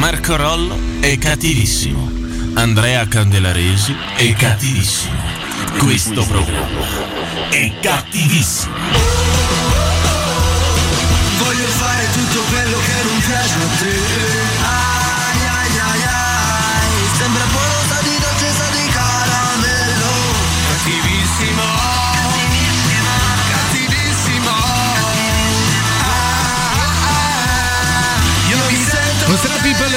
Marco Rollo è cattivissimo. Andrea Candelaresi è cattivissimo. Questo programma è cattivissimo. Voglio fare tutto quello che non piace a te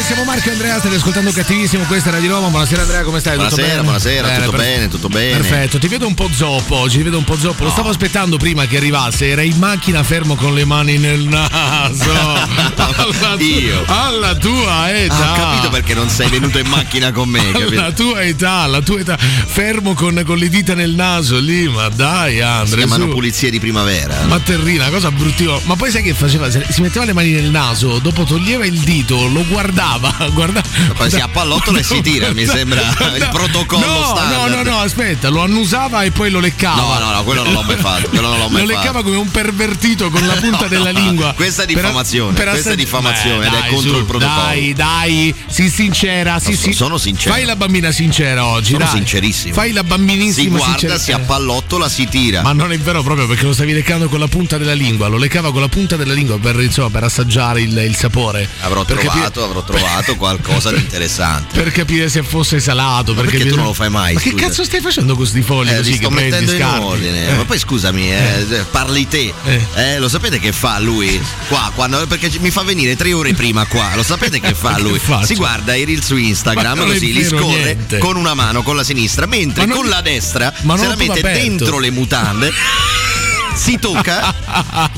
siamo Marco e Andrea, state ascoltando cattivissimo, questa è Radio Roma, buonasera Andrea, come stai? Buonasera, tutto bene? buonasera, Bene, tutto per- bene, tutto bene. Perfetto, ti vedo un po' zoppo oggi, ti vedo un po' zoppo, lo stavo aspettando prima che arrivasse, era in macchina fermo con le mani nel naso. alla, Io. alla tua età. Ah, ho capito perché non sei venuto in macchina con me, alla tua età, alla tua età, fermo con, con le dita nel naso lì, ma dai Si Andrea. chiamano su. pulizie di primavera. Ma terrina, cosa bruttiva. Ma poi sai che faceva? Si metteva le mani nel naso, dopo toglieva il dito, lo guardava, guardava. Poi si appallottola e si tira, mi sembra il protocollo no, standard. No, no, no, aspetta, lo annusava e poi lo leccava. No, no, no, quello non l'ho mai fatto, non l'ho mai lo fatto. leccava come un pervertito con la punta No, della lingua. questa è Per- diffamazione, per questa è diffamazione ed è dai, contro su, il protocollo. Dai, dai, sii sincera, sì, No, sì. sono sincero. Fai la bambina sincera oggi, Sono dai. sincerissimo. Fai la Si bambinissima guarda, sincera. si appallottola, si tira. Ma non è vero proprio perché lo stavi leccando con la punta della lingua, lo leccava con la punta della lingua per, insomma, per assaggiare il, il sapore. Avrò Per trovato, avrò trovato qualcosa di interessante. per capire se fosse salato. Perché capire- tu non lo fai mai, Ma che scusa? cazzo stai facendo con sti fogli Eh, così che sto prendi mettendo in scarti? ordine. Eh. Ma poi scusami, eh, parli te. Eh. Eh, lo sapete che fa lui? Qua, quando, perché mi fa venire tre ore prima qua. Lo sapete che fa Che lui? faccio? Si guarda i reel su Instagram così li scorre niente. con una mano, con la sinistra, mentre non- con la destra se la mette aperto. dentro le mutande. Si tocca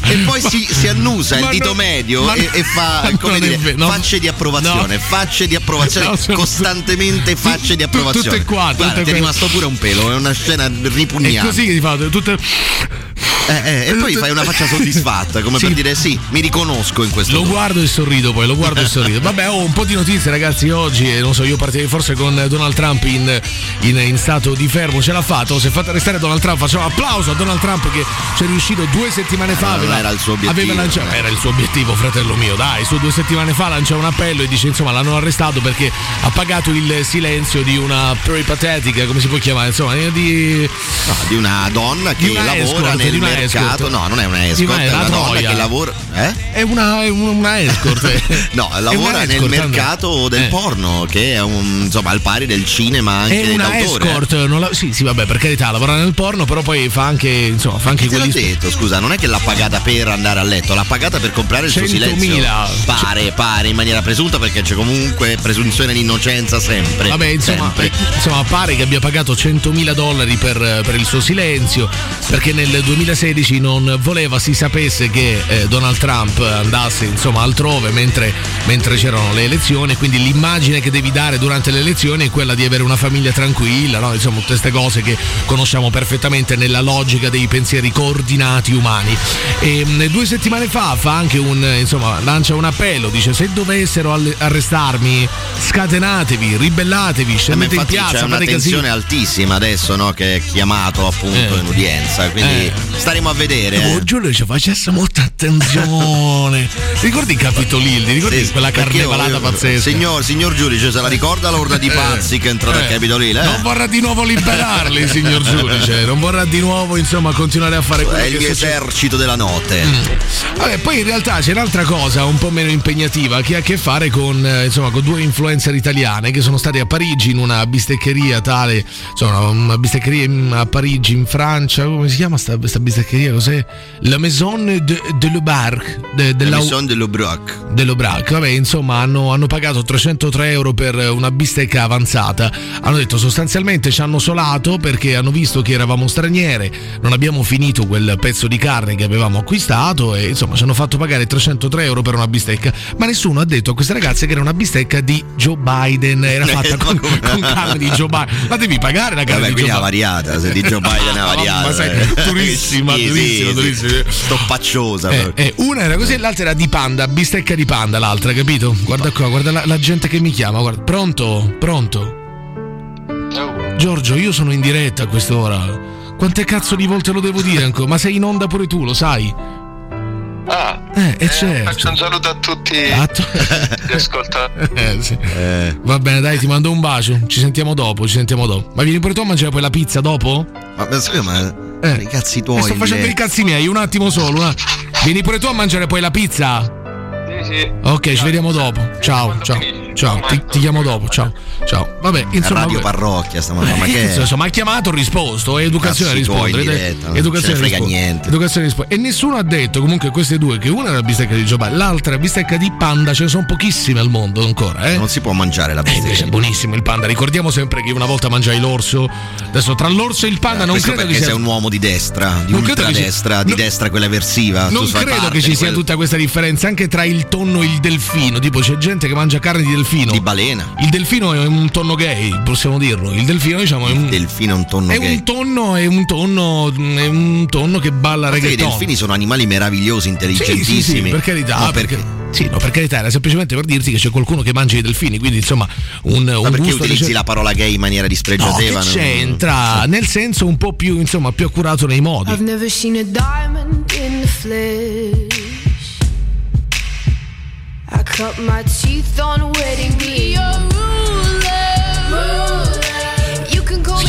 e poi si, si annusa il dito non- medio e, e fa come è dire, vero, no. facce di approvazione, No. facce di approvazione, No, costantemente facce di tutte approvazione. tutte Guarda, ti è rimasto pure un pelo, è una scena È ripugnante. così che ti fa tutte. Eh, eh, e poi fai una faccia soddisfatta, come Sì. per dire sì, mi riconosco in questo. Lo tuo. guardo e sorrido poi, lo guardo e sorrido. Vabbè, ho un po' di notizie ragazzi oggi, e non so, io partirei forse con Donald Trump in, in- in stato di fermo, ce l'ha fatto, si è fatto arrestare Donald Trump, facciamo applauso a Donald Trump che ci è riuscito due settimane fa. Non aveva- era il suo obiettivo. aveva lanciato- era il suo obiettivo, fratello mio, dai, su due settimane fa lancia un appello e dice insomma l'hanno arrestato perché ha pagato il silenzio di una peripatetica, come si può chiamare, insomma, di... No, di una donna che Di una lavora escort, nel di una mercato. escort. No, non è una escort, è la una donna che lavora. Eh? È una, è una escort. No, È lavora nel escort, mercato del Eh. porno, che è un, insomma al pari del cinema anche È una d'autore. escort, non la- sì, sì, vabbè, per carità, lavora nel porno, però poi fa anche, insomma, fa anche quelli. detto, scusa, non è che l'ha pagata per andare a letto, l'ha pagata per comprare il suo 100.000. silenzio. Pare, pare in maniera presunta perché c'è comunque presunzione di innocenza sempre. Vabbè, insomma, sempre. eh, insomma, pare che abbia pagato 100.000 dollari per, per il suo silenzio, perché nel 2016 non voleva si sapesse che eh, Donald Trump andasse insomma altrove mentre, mentre c'erano le elezioni, quindi l'immagine che devi dare durante le elezioni è quella di avere una famiglia tranquilla, no? insomma tutte queste cose che conosciamo perfettamente nella logica dei pensieri coordinati umani. E, mh, due settimane fa fa anche un, insomma, lancia un appello, dice se dovessero alle- arrestarmi scatenatevi, ribellatevi, Eh, scendete in piazza, c'è una tensione casino. altissimo adesso no, che è chiamato appunto Eh. in udienza, quindi Eh. Staremo a vedere. Oh, eh. Giulio ci facesse molta attenzione. Ricordi il Capitolilli? Ricordi Sì, quella carnevalata pazzesca? Signor, signor giudice, se la ricorda l'orda di pazzi che è entrata Eh, al Capitolino? Eh? Non vorrà di nuovo liberarli, signor giudice. Non vorrà di nuovo, insomma, continuare a fare quello È che mio succede. esercito della notte. Vabbè, poi in realtà c'è un'altra cosa un po' meno impegnativa che ha a che fare con, eh, insomma, con due influencer italiane che sono state a Parigi in una bisteccheria tale, insomma, una bisteccheria a Parigi in Francia, come si chiama sta, sta bisteccheria? Cos'è? La Maison de, de Barc. De, della- La Maison de l'Aubrac. dell'Obrac, vabbè, insomma, hanno, hanno pagato 303 euro per una bistecca avanzata. Hanno detto sostanzialmente ci hanno solato perché hanno visto che eravamo straniere, non abbiamo finito quel pezzo di carne che avevamo acquistato e insomma ci hanno fatto pagare 303 euro per una bistecca. Ma nessuno ha detto a queste ragazze che era una bistecca di Joe Biden, era fatta con, con carne di Joe Biden. La devi pagare la carne Vabbè, di Joe Biden. variata, se di Joe Biden è Ma variata. sei eh. Durissima, Sì, durissima, sì, durissima. sì. Stoppaccciosa. Eh, eh, una era così e l'altra era di panda, bistecca di panda l'altra, capito? Guarda qua, guarda la, la gente che mi chiama, guarda. Pronto? Pronto? Giorgio, io sono in diretta a quest'ora. Quante cazzo di volte lo devo dire ancora? Ma sei in onda pure tu, lo sai? Ah, Eh, e certo. faccio un saluto a tutti tu- gli ascoltatori. Eh, sì. Va bene, dai, ti mando un bacio. Ci sentiamo dopo, ci sentiamo dopo. Ma vieni pure tu a mangiare poi la pizza dopo? Ma penso ma Eh. i cazzi tuoi. Eh, sto facendo i cazzi miei, un attimo solo. att- Vieni pure tu a mangiare poi la pizza? Sì, sì. Ok, ci vediamo dopo. Ciao, ciao, ciao. Ti, ti chiamo dopo. Ciao, ciao. Vabbè, insomma. Radio Parrocchia stamattina, ma Eh, che insomma, ha chiamato, risposto. È educazione a rispondere. diretta, non educazione ne frega niente. Educazione. E nessuno ha detto comunque queste due che una è la bistecca di Giovanni, l'altra è la bistecca di panda. Ce ne sono pochissime al mondo ancora, eh? non si può mangiare la Eh, bistecca. invece è buonissimo il panda. Ricordiamo sempre che una volta mangiai l'orso. Adesso tra l'orso e il panda non Questo credo che sia. sei un uomo di destra, di Non ultradestra, sia- di destra quella versiva. Non credo parte che ci di sia quel- tutta questa differenza anche tra il tonno e il delfino. Tipo, c'è gente che mangia carne di delfino. Di balena. Il delfino è un tonno gay, possiamo dirlo. Il delfino, diciamo, è un. delfino è un tonno è gay. un tonno, è un tonno, è un tonno che balla Perché i reggaeton. delfini sono animali meravigliosi, Sì, intelligentissimi. sì, sì, per carità, No, perché, sì, no, per carità, era semplicemente per dirti che c'è qualcuno che mangia i delfini, quindi insomma un, un Ma perché gusto utilizzi la parola gay in maniera No, dispregiativa? Non- c'entra? Nel senso un po' più, insomma, più accurato nei modi. I've never seen a diamond in the flesh. Cut my teeth on wedding me.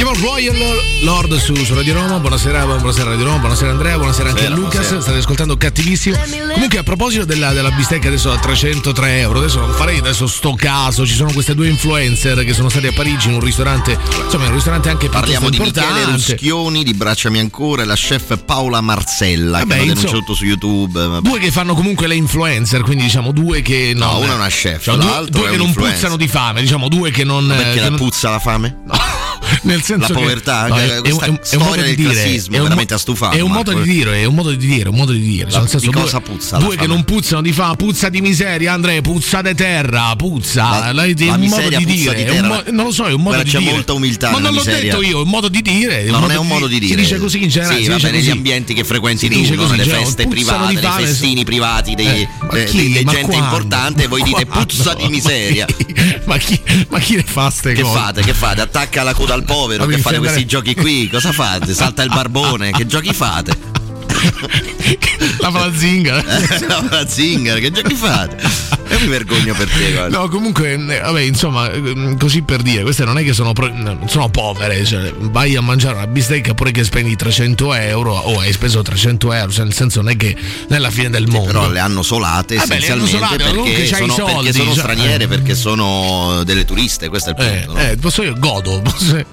Can call Si chiama Royal Lord su, su Radio Roma. Buonasera, buonasera Radio Roma, buonasera Andrea, buonasera anche a Lucas. buonasera. State ascoltando cattivissimo. Comunque, a proposito della, della bistecca adesso a 303 euro, adesso non farei adesso sto caso. Ci sono queste due influencer che sono stati a Parigi in un ristorante, insomma, in un ristorante anche Parliamo di Michele. Ruschioni, di Bracciami Ancora e la chef Paola Marcella Vabbè, che hanno insomma, denunciato su YouTube. vabbè. Due che fanno comunque le influencer, quindi diciamo due che non. No, una è una chef, cioè, due, due è che un non influencer. puzzano di fame, diciamo due che non. Ma perché che la non- puzza la fame? nel senso La che- povertà, no, che- è- è- questa è un- è storia modo di del dire, classismo è un veramente mo- ha stufato, È un modo di dire, è un modo di dire, un modo di dire. Cioè, nel senso, di due, cosa puzza la Due che fame? non puzzano di fame, puzza di miseria, Andrea, puzza di terra, puzza. La- Lei- è la un modo di puzza dire, di è un terra. mo- non lo so, è un modo Guarda, di c'è dire. molta umiltà Ma non l'ho miseria. detto io, è un modo di dire. No, non è un modo di dire. Si dice così in generale. Sì, va bene, gli ambienti che frequenti tu, no? le cioè, feste private, fame, festini privati dei, Eh, gente importante e voi dite puzza di miseria. Ma chi, le fa ste Che cose? fate? Che fate? Attacca la coda al povero, Ma che fate questi giochi qui? Cosa fate? Salta il barbone, che giochi fate? La falazinga. la zingara, che giochi fate? Io mi vergogno per te, guarda. No, comunque, eh, vabbè, insomma, eh, così per dire, queste non è che sono, non sono povere, cioè, vai a mangiare una bistecca pure che spendi 300 euro o hai speso 300 euro, cioè, nel senso non è che non è la fine del mondo. Però le hanno solate Vabbè, le hanno essenzialmente solate, ma perché, sono, soldi, perché sono cioè, straniere, eh. perché sono delle turiste, questo è il Eh, punto. no? eh, posso io godo,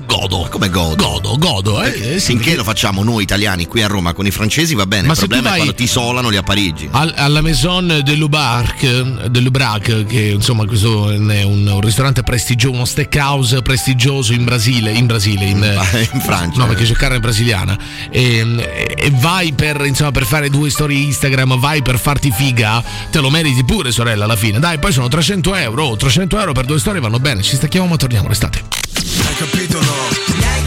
godo. Come godo? Godo, godo, eh, eh, sì, finché perché- lo facciamo noi italiani qui a Roma con i francesi va bene, Ma il problema è quando ti solano lì a Parigi. Al- alla Maison de Lubarc, de Lubrac, che insomma questo è un, un ristorante prestigioso, uno steakhouse prestigioso in Brasile, in Brasile, in, in Francia. No, perché c'è carne brasiliana. E, e vai per, insomma, per fare due storie Instagram, vai per farti figa, te lo meriti pure, sorella, alla fine. Dai, poi sono 300 euro, oh, 300 euro per due storie vanno bene. Ci stacchiamo ma torniamo, restate. Hai capito no?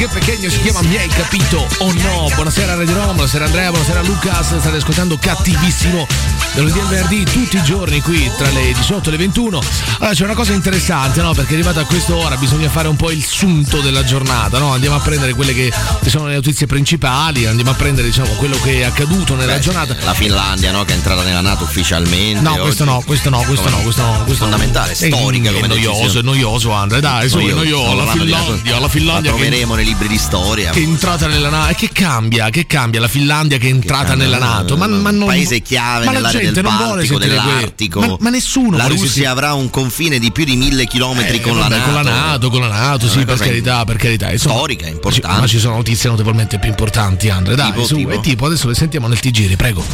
Che Pequeno si chiama Mi hai capito o no? Buonasera Radio Roma, buonasera Andrea, buonasera Lucas, state ascoltando cattivissimo da lunedì al venerdì tutti i giorni qui tra le 18 e le 21. Allora c'è una cosa interessante, no? Perché arrivata a quest'ora bisogna fare un po' il sunto della giornata, no? Andiamo a prendere quelle che sono le notizie principali, andiamo a prendere diciamo quello che è accaduto nella Beh, giornata. La Finlandia, no? Che è entrata nella NATO ufficialmente. No, oggi. questo no, questo no, questo Come no, questo no, questo no. fondamentale, È- storica è come noioso, è decisione. noioso Andre, dai, è noioso. La Finlandia, la Finlandia La che troveremo nei libri di storia. che è entrata nella NATO. E che cambia? Che cambia la Finlandia che è entrata cambia? nella NATO? Ma, ma non, paese chiave ma la nell'area gente del non vuole Baltico, dell'Artico. Ma, ma nessuno La Russia sentire- avrà un confine di più di mille chilometri Eh, con, la vabbè, NATO. con la NATO, con la NATO, sì, Una per carità, per carità. Insomma, Storica, importante. Ma ci sono notizie notevolmente più importanti, Andre. Dai, Tipo, su, tipo? e tipo, adesso le sentiamo nel TG, prego.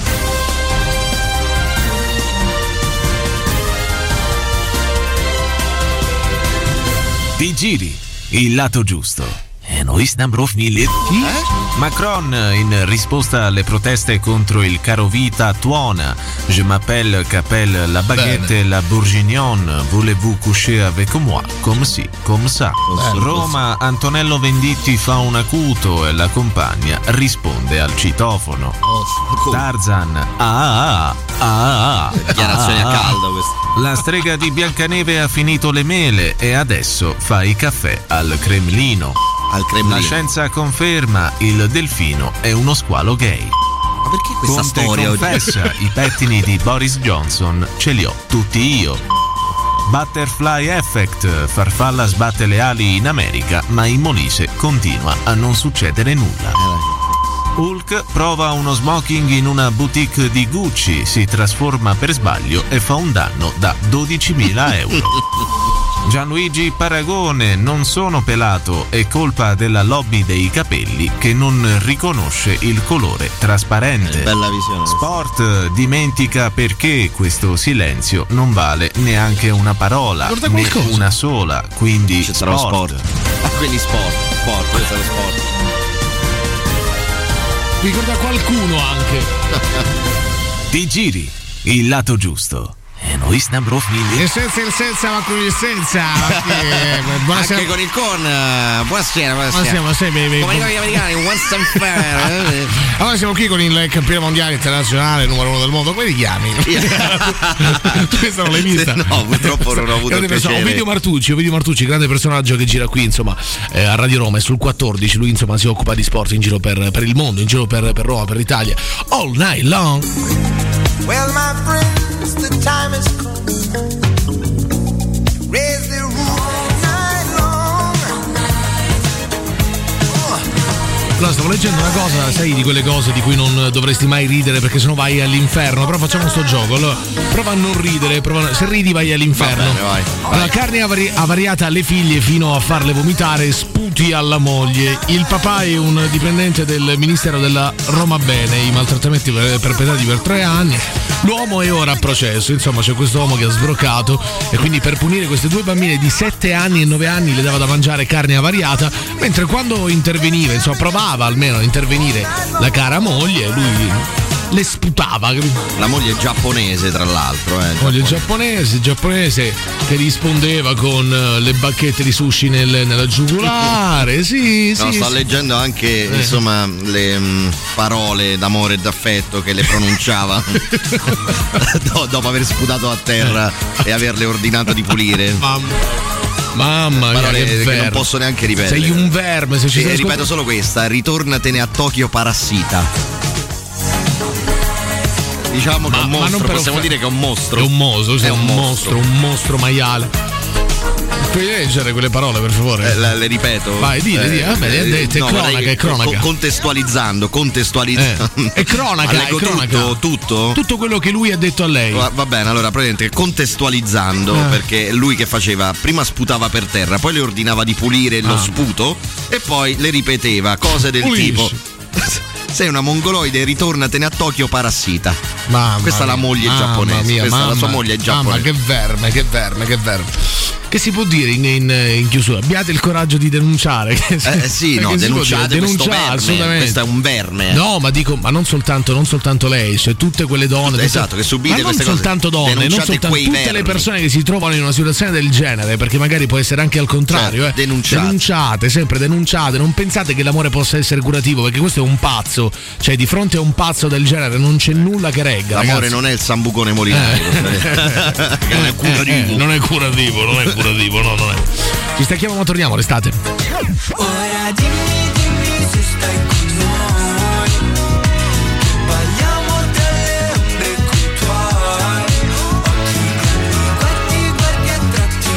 Ti giri, il lato giusto. E noi stiamo mille. Macron, in risposta alle proteste contro il caro vita tuona, je m'appelle Capelle la baguette la bourguignon, voulez-vous coucher avec moi? Come si, come sa. Bene. Roma, Antonello Venditti fa un acuto e la compagna risponde al citofono. Tarzan, ah ah ah ah. ah, Dichiarazioni a ah, ah. caldo queste. La strega di Biancaneve ha finito le mele e adesso fa i caffè al Cremlino. Al Cremlino. La scienza conferma il delfino è uno squalo gay. Ma perché questa Conte storia confessa i pettini di Boris Johnson ce li ho tutti io. Butterfly Effect, farfalla sbatte le ali in America, ma in Molise continua a non succedere nulla. Hulk prova uno smoking in una boutique di Gucci, si trasforma per sbaglio e fa un danno da 12.000 euro. Gianluigi Paragone, non sono pelato, è colpa della lobby dei capelli che non riconosce il colore trasparente. Bella visione. Sport dimentica perché questo silenzio non vale neanche una parola, né qualcosa. una sola, quindi C'è sarà lo sport. Ah, quindi sport. Sport, questo è lo sport. Ricorda qualcuno anche. Ti giri, il lato giusto. E noi stiamo mille. Il senza, il senza, ma con il senza. che- eh, Buonasera. Anche con il con. eh, Buonasera, buonasera. Buonasera, buonasera, mi- Come dicono gli americani, once and fair. Allora siamo qui con il campione mondiale internazionale numero uno del mondo, come ti chiami? Questa non l'hai vista? No, purtroppo non ho avuto Grande il piacere. Ovidio Martucci, Ovidio Martucci, grande personaggio che gira qui, insomma, eh, a Radio Roma e sul 14. Lui, insomma, si occupa di sport in giro per, per il mondo, in giro per, per Roma, per l'Italia. All night long. Well, my friends, the time has come. Allora, stavo leggendo una cosa, sai, di quelle cose di cui non dovresti mai ridere perché sennò vai all'inferno. Però facciamo sto gioco. Allora, prova a non ridere, prova a- se ridi vai all'inferno. Va bene, vai. Allora, carne avari- avariata alle figlie fino a farle vomitare, sputi alla moglie. Il papà è un dipendente del Ministero della Roma Bene, i maltrattamenti per- perpetrati per tre anni. L'uomo è ora a processo, insomma c'è questo uomo che ha sbroccato e quindi per punire queste due bambine di 7 anni e 9 anni le dava da mangiare carne avariata, mentre quando interveniva, insomma provava almeno a intervenire la cara moglie, lui le sputava. La moglie giapponese, tra l'altro. Eh. Moglie giapponese, giapponese che rispondeva con eh, le bacchette di sushi nel- nella giugulare. Sì, No, sì. sto sì. leggendo anche Eh. insomma le mm, parole d'amore e d'affetto che le pronunciava Do- dopo aver sputato a terra e averle ordinato di pulire. Mamma, mamma mia, Parole che, che, non posso neanche ripetere. Sei un verme, se ci E sei ripeto solo questa, ritornatene a Tokyo parassita. Diciamo che è un ma mostro, possiamo offer- dire che è un mostro. È un mostro, sei È un, mostro, un mostro maiale. Puoi leggere quelle parole, per favore? Eh, la- le ripeto. Vai, dille, dille. Vabbè, le ha dette, è vorrei cronaca, che- è cronaca. co- contestualizzando, contestualizzando. Eh, è cronaca, leggo è cronaca. Tutto, tutto? Tutto quello che lui ha detto a lei. Va, va bene, allora praticamente contestualizzando, Eh. perché lui che faceva, prima sputava per terra, poi le ordinava di pulire lo Ah. sputo e poi le ripeteva cose del Pulisci. tipo. Sei una mongoloide, ritornatene a Tokyo parassita. Mamma Questa è la mia, moglie mamma giapponese. mia, Questa è la mamma, sua moglie Mamma, giapponese. che verme, che verme, che verme. Che si può dire in, in- in chiusura? Abbiate il coraggio di denunciare. Si- Eh sì, no, denunciate Denunciare, verme. Questo è un verme. No, ma dico, ma non soltanto, non soltanto lei, cioè tutte quelle donne. tutte- Esatto, che subite non cose. soltanto donne, non Denunciate soltanto tutte le vermi. persone che si trovano in una situazione del genere, perché magari può essere anche al contrario. Certo, eh. denunciate. denunciate, sempre denunciate. Non pensate che l'amore possa essere curativo, perché questo è un pazzo. Cioè, di fronte a un pazzo del genere non c'è nulla che regga. L'amore ragazzi. non è il sambucone molinario. che non è curativo. Eh, non è curativo, non è curativo, no, non è. Ci stacchiamo ma torniamo, restate. Ora dimmi, dimmi se stai con noi Balliamo delle Occhi guardi, guardi a tratti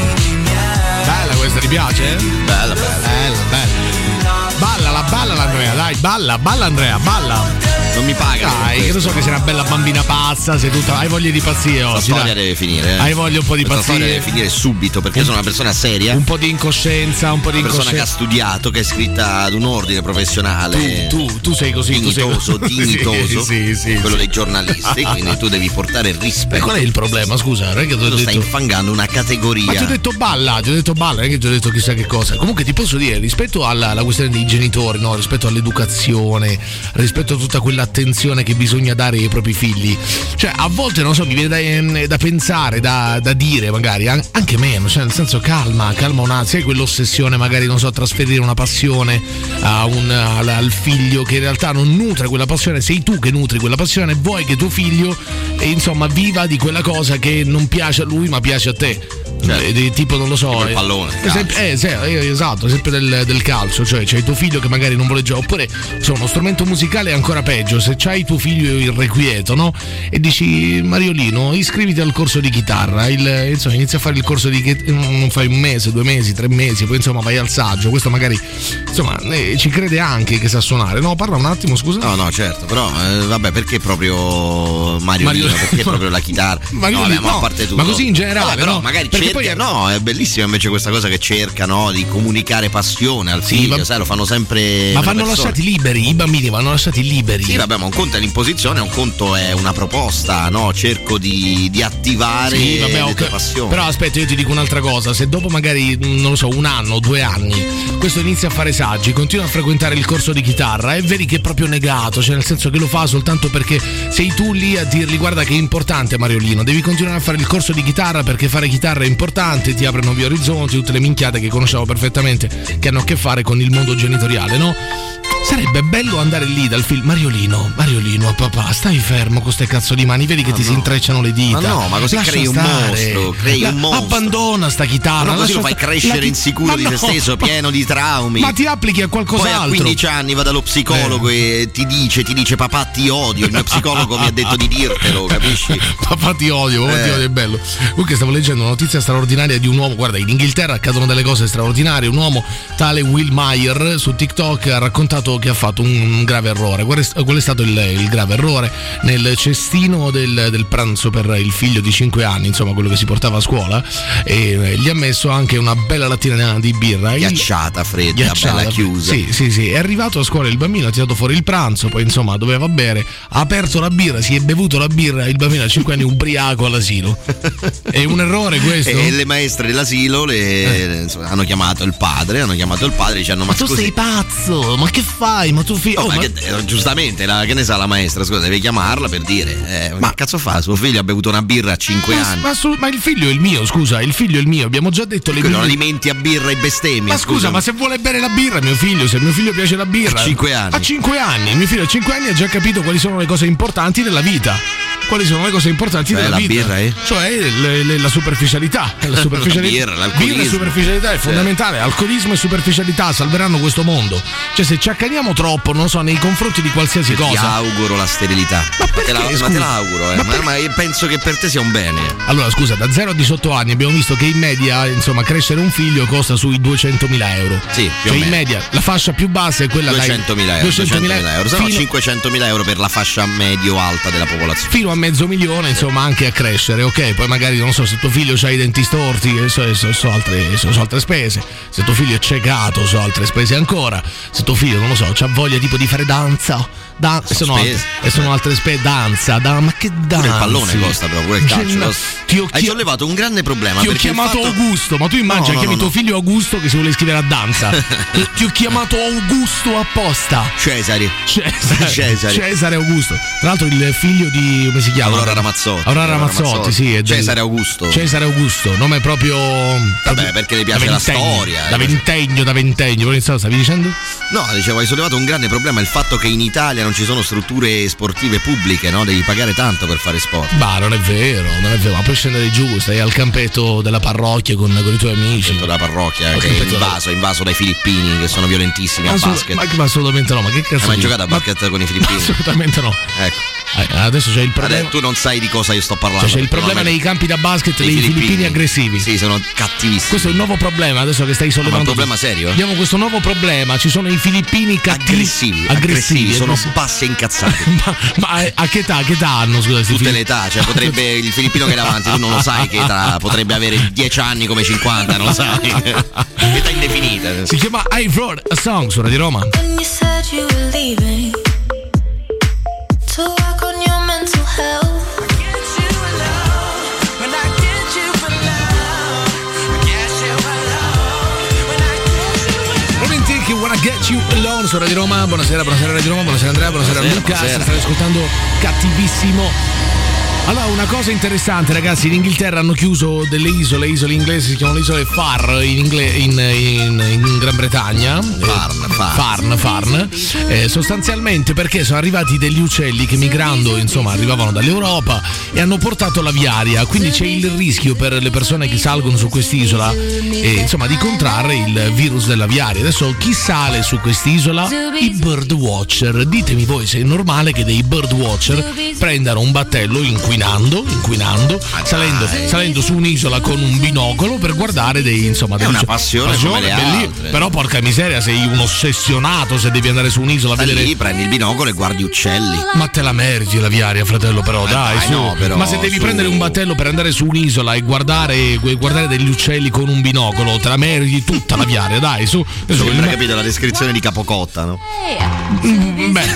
miei Bella questa, ti piace? Bella, bella. Bella, bella. Ballala, ballala Andrea, dai, balla, balla Andrea, balla. Non mi paga. Dai, che lo so che sei una bella bambina pazza, sei tutta. Hai voglia di pazzire La oggi. storia dai. deve finire. eh. Hai voglia un po' di Questa storia pazzire. deve finire subito perché sono una persona seria. Un po' di incoscienza, un po' di Una persona che ha incoscienza. studiato, che è iscritta ad un ordine professionale. Tu, tu, tu sei così, tu sei dignitoso, dignitoso, Sì, sì, quello sì. dei giornalisti, quindi tu devi portare E rispetto. qual è il problema? Scusa, non è che Tu stai detto. infangando una categoria. Ma ti ho detto balla, ti ho detto balla, non è che ti ho detto chissà che cosa. Comunque ti posso dire, rispetto alla, alla questione dei genitori, no? rispetto all'educazione, rispetto a tutta quell'attenzione che bisogna dare ai propri figli, cioè a volte non so, mi viene da, da pensare, da, da dire magari, an- anche meno, cioè nel senso calma, calma un attimo, sai quell'ossessione magari, non so, trasferire una passione un- al, figlio che in realtà non nutre quella passione, sei tu che nutri quella passione vuoi che tuo figlio, eh, insomma, viva di quella cosa che non piace a lui ma piace a te. Eh, di- tipo non lo so Tipo il eh, pallone, esempio- eh, sì, eh, esatto esempio del, del calcio cioè c'hai tuo figlio che magari non vuole giocare oppure insomma, uno strumento musicale è ancora peggio se c'hai tuo figlio irrequieto no? e dici Mariolino iscriviti al corso di chitarra il- insomma inizia a fare il corso di chitarra non fai un mese due mesi tre mesi poi insomma vai al saggio questo magari insomma eh, ci crede anche che sa suonare no parla un attimo scusa No, no, certo, però eh, vabbè, perché proprio Mario, Mario-? Perché proprio la chitarra? Mario no, vabbè, ma no, ma così in generale, Vabbè, però no? magari Perché poi no, è bellissima invece questa cosa che cerca, no, di comunicare passione al figlio, ma- sai, lo fanno sempre ma vanno persone. lasciati liberi i bambini vanno lasciati liberi Sì, vabbè, ma un conto è l'imposizione, un conto è una proposta, no? Cerco di, di attivare Sì, vabbè, le ok. tue passioni. Però aspetta, io ti dico un'altra cosa. Se dopo magari, non lo so, un anno, due anni, questo inizia a fare saggi, continua a frequentare il corso di chitarra, è veri che è proprio negato, cioè nel senso che lo fa soltanto perché sei tu lì a dirgli guarda che è importante Mariolino, devi continuare a fare il corso di chitarra perché fare chitarra è importante, ti apre nuovi orizzonti, tutte le minchiate che conosciamo perfettamente che hanno a che fare con il mondo genitoriale, no? Sarebbe bello andare lì dal film Mariolino, Mariolino, papà, stai fermo con ste cazzo di mani, vedi che ti si intrecciano le dita. Ma no, ma così Lascia crei un stare. mostro, crei La- un mostro. Abbandona sta chitarra. Ma no, così lo fai sta- crescere la insicuro ma di no, se stesso, ma- pieno di traumi. Ma ti applichi a Poi a qualcos'altro. 15 anni va dallo psicologo e ti dice, ti dice papà ti odio, il mio psicologo mi ha detto di dirtelo, capisci? Papà ti odio, papà ti Eh. odio, è bello. Comunque stavo leggendo una notizia straordinaria di un uomo, guarda, in Inghilterra accadono delle cose straordinarie, un uomo tale Will Meyer su TikTok ha raccontato che ha fatto un grave errore. Qual è, è stato il, il grave errore? Nel cestino del, del pranzo per il figlio di 5 anni, insomma quello che si portava a scuola, e eh, gli ha messo anche una bella lattina di birra. Ghiacciata, fredda, Ghiacciata. bella chiusa. Sì, sì, sì. È arrivato a scuola il bambino, ha tirato fuori il pranzo, poi insomma doveva bere, ha aperto la birra, si è bevuto la birra, il bambino a 5 anni ubriaco all'asilo. È un errore questo? E le maestre dell'asilo le- insomma, hanno chiamato il padre, hanno chiamato il padre dicendo ma, Ma tu scusi, sei pazzo, ma che fai? Ma tu figlio. Oh, oh, ma che- eh, giustamente, la- che ne sa la maestra? Scusa, devi chiamarla per dire. eh, ma che cazzo fa? Suo figlio ha bevuto una birra a 5 ma- anni. ma su- ma il figlio è il mio, scusa, il figlio è il mio, abbiamo già detto le Che non alimenti a birra e bestemmie. Ma scusa, ma se vuole bere la birra, mio figlio, se mio figlio piace la birra. A cinque anni. A 5 anni. Mio figlio a 5 anni ha già capito quali sono le cose importanti della vita. Quali sono le cose importanti Cioè, della la vita? birra, eh? Cioè le- le- la superficialità. La superficialità. birra, l'alcolismo. Birra e superficialità è fondamentale. Alcolismo e superficialità salveranno questo mondo. Cioè, se ci accaniamo troppo, non so, nei confronti di qualsiasi Ti cosa. auguro la sterilità. Ma, te, la, ma te la auguro, eh. Ma Ma, ma io penso che per te sia un bene. Allora, scusa, da 0 a 18 anni abbiamo visto che in media, insomma, crescere un figlio costa sui 200.000 euro. Sì, più o Cioè, in media, la fascia più bassa è quella dai 200.000 euro, 200.000 euro, fino- 500.000 euro per la fascia medio-alta della popolazione. fino a mezzo milione, insomma, anche a crescere, ok? Poi magari non so se tuo figlio ha i denti storti, eh, so, so, so altre, so, altre spese. Se tuo figlio è ciecato, so altre spese ancora. Se tuo figlio, non lo so, ha voglia tipo di fare danza. Dan- e, sono spese. altre, e sono altre spese, danza, dan- ma che danza? Pure il pallone costa però, pure il calcio. No, costa. ti ho Hai sollevato un grande problema. Ti ho chiamato fatto- Augusto, ma tu immagina, No, no, chiami no, tuo figlio Augusto che si vuole iscrivere a danza. ti, ho chiamato Augusto apposta. Cesari. Cesare, Cesare. Cesare Augusto. Tra l'altro il figlio di come si chiama? Aurora Ramazzotti. Aurora Ramazzotti, Ramazzotti. sì. del- Cesare Augusto. Cesare Augusto, nome proprio. Vabbè, perché le piace la storia, Da eh. ventennio, da ventennio. Stavi dicendo? No, dicevo, hai sollevato un grande problema, il fatto che in Italia non ci sono strutture sportive pubbliche, no? Devi pagare tanto per fare sport. Ma non è vero, non è vero, ma puoi scendere giù, stai al campetto della parrocchia con, con i tuoi amici. Della parrocchia, che è campetto invaso, invaso dai filippini che sono violentissimi a Assolut- basket. ma, ma assolutamente no, ma che cazzo Hai mai giocato a Ma- basket con i filippini? Assolutamente no. Ecco. Eh, Adesso c'è il problema. Adesso tu non sai di cosa io sto parlando. Cioè, c'è il problema nei campi da basket dei dei filippini, aggressivi. Sì, sono cattivissimi. Questo è un nuovo problema adesso che stai sollevando. Ma è un problema serio? Abbiamo questo nuovo problema, ci sono i filippini cattivi. Aggressivi, aggressivi, aggressivi, sono aggressivi. bassi e incazzati. ma, ma a che età, che età hanno? Scusa, Tutte fili- le età, cioè potrebbe il filippino che è davanti, tu non lo sai che età, potrebbe avere 10 anni come 50, non lo sai. età indefinita. Si chiama I Wrote a Song su Radio Roma. When you said you were leaving Get You Alone su Radio Roma. Buonasera, buonasera Radio Roma, buonasera Andrea, buonasera, Buonasera, Luca. buonasera. State ascoltando Cattivissimo. Allora, una cosa interessante, ragazzi, in Inghilterra hanno chiuso delle isole, isole inglesi si chiamano isole Far in, Ingle- in- in- in Gran Bretagna. Farn, Farn, Farn. Farn. Eh, sostanzialmente perché sono arrivati degli uccelli che migrando, insomma, arrivavano dall'Europa e hanno portato la viaria, quindi c'è il rischio per le persone che salgono su quest'isola, eh, insomma, di contrarre il virus della viaria. Adesso chi sale su quest'isola? I birdwatcher. Ditemi voi se è normale che dei birdwatcher prendano un battello inquinando, inquinando, salendo, salendo su un'isola con un binocolo per guardare dei, insomma, È degli una passione le belli-. Però porca miseria, sei un ossessionato se devi andare su un'isola a vedere lì, prendi il binocolo e guardi uccelli. ma te la meriti la viaria, fratello, però, dai, dai, su. no, però, Ma se devi su. prendere un battello per andare su un'isola e guardare, guardare degli uccelli con un binocolo, te la meriti tutta la viaria, dai, su. Sembra il- capito la descrizione di Capocotta, no? Mm, Beh,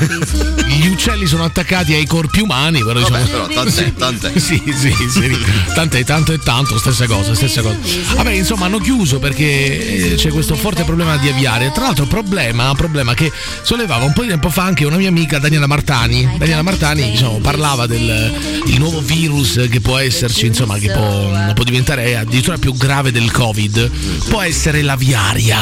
gli uccelli sono attaccati ai corpi umani, però Vabbè, diciamo- però tant'è, tant'è. Sì, sì, sì. Tanto e tanto e tanto, stessa cosa, stessa cosa. Vabbè, insomma, hanno chiuso perché eh, c'è questo forte problema di aviare. Tra l'altro, problema, problema che sollevava un po' di tempo fa anche una mia amica Daniela Martani. Daniela Martani, diciamo, parlava del il nuovo virus che può esserci, insomma, che può, può diventare addirittura più grave del Covid. Può essere l'aviaria.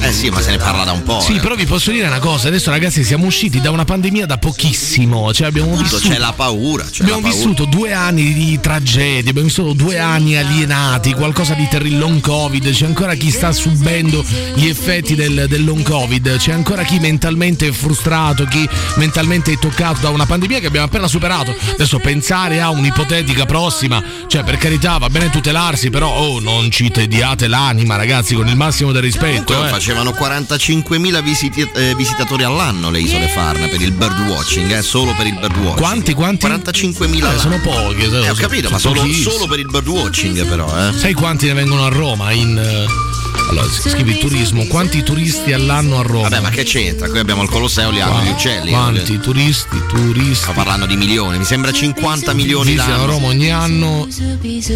Eh sì, ma se ne parla da un po'. Sì, eh. però vi posso dire una cosa, adesso ragazzi siamo usciti da una pandemia da pochissimo, cioè abbiamo Appunto, vissuto c'è la paura. C'è Abbiamo la paura. vissuto due anni di tragedie, abbiamo vissuto due anni alienati, qualcosa di terribile, long covid, c'è ancora chi sta subendo gli effetti del, del long covid, c'è ancora chi mentalmente è frustrato, chi mentalmente è toccato da una pandemia che abbiamo appena superato. Adesso pensare a un'ipotetica prossima, cioè per carità va bene tutelarsi, però oh non ci tediate l'anima ragazzi con il massimo del rispetto. Eh. facevano 45.000 visiti- eh, visitatori all'anno le isole Farne per il birdwatching, eh, solo per il birdwatching. Quanti, quanti? 45.000 Eh, all'anno. Sono pochi, Eh, ho sono- capito, ma sono solo, pochissimi. solo per il birdwatching però, eh. Sai quanti ne vengono a Roma in... eh, Allora, scrivi turismo, quanti turisti all'anno a Roma? Vabbè, ma che c'entra? Qui abbiamo il Colosseo, li hanno gli uccelli. Quanti turisti, turisti Sto parlando di milioni, mi sembra 50 milioni visitano l'anno. Roma ogni anno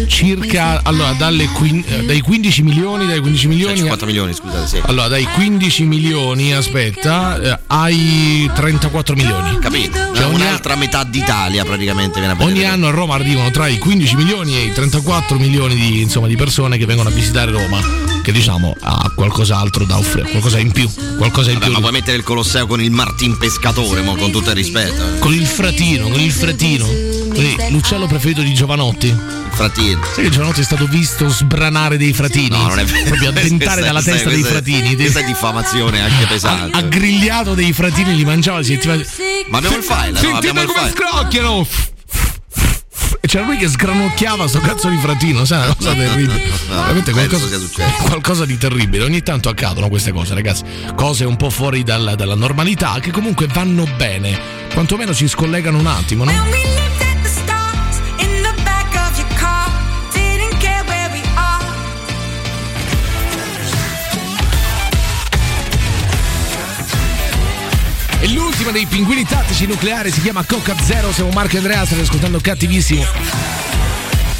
circa allora dalle quin- eh, dai 15 milioni dai 15 Cioè, milioni 50 milioni, scusate, sì. allora dai 15 milioni aspetta eh, ai 34 milioni Capito? Cioè, ogni, Un'altra metà d'Italia praticamente viene a ogni anno a Roma arrivano tra i 15 milioni e i 34 milioni di, insomma, di persone che vengono a visitare Roma che diciamo ha qualcos'altro da offrire qualcosa in più qualcosa in Vabbè, più ma puoi mettere il Colosseo con il Martin Pescatore, mo, con tutto il rispetto. eh. con il fratino con il fratino Così, l'uccello preferito di Giovanotti Il fratino. Sai che Giovanotti è stato visto sbranare dei fratini? No, non è vero. Proprio addentare dalla questa- testa dei questa- fratini. Questa è diffamazione anche pesante. Ha grigliato dei fratini, li mangiava, si sentiva. Ma abbiamo il file, no? Sentite come file. scrocchiano! E c'era lui che sgranocchiava sto cazzo di fratino, sai, una cosa terribile. no, Veramente qualcosa, qualcosa di terribile. Ogni tanto accadono queste cose, ragazzi. Cose un po' fuori dalla, dalla normalità che comunque vanno bene. Quantomeno ci scollegano un attimo, no? È l'ultima dei pinguini tattici nucleari, si chiama Coca Zero. Siamo Marco e Andrea, state ascoltando cattivissimo.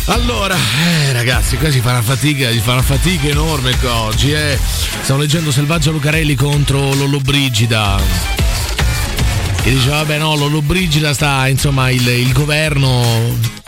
Allora, eh, ragazzi, qua si fa una fatica, si fa una fatica enorme qua oggi, eh. Stavo leggendo Selvaggio Lucarelli contro Lollobrigida. Che dice, vabbè no, Lollobrigida sta, insomma, il, il governo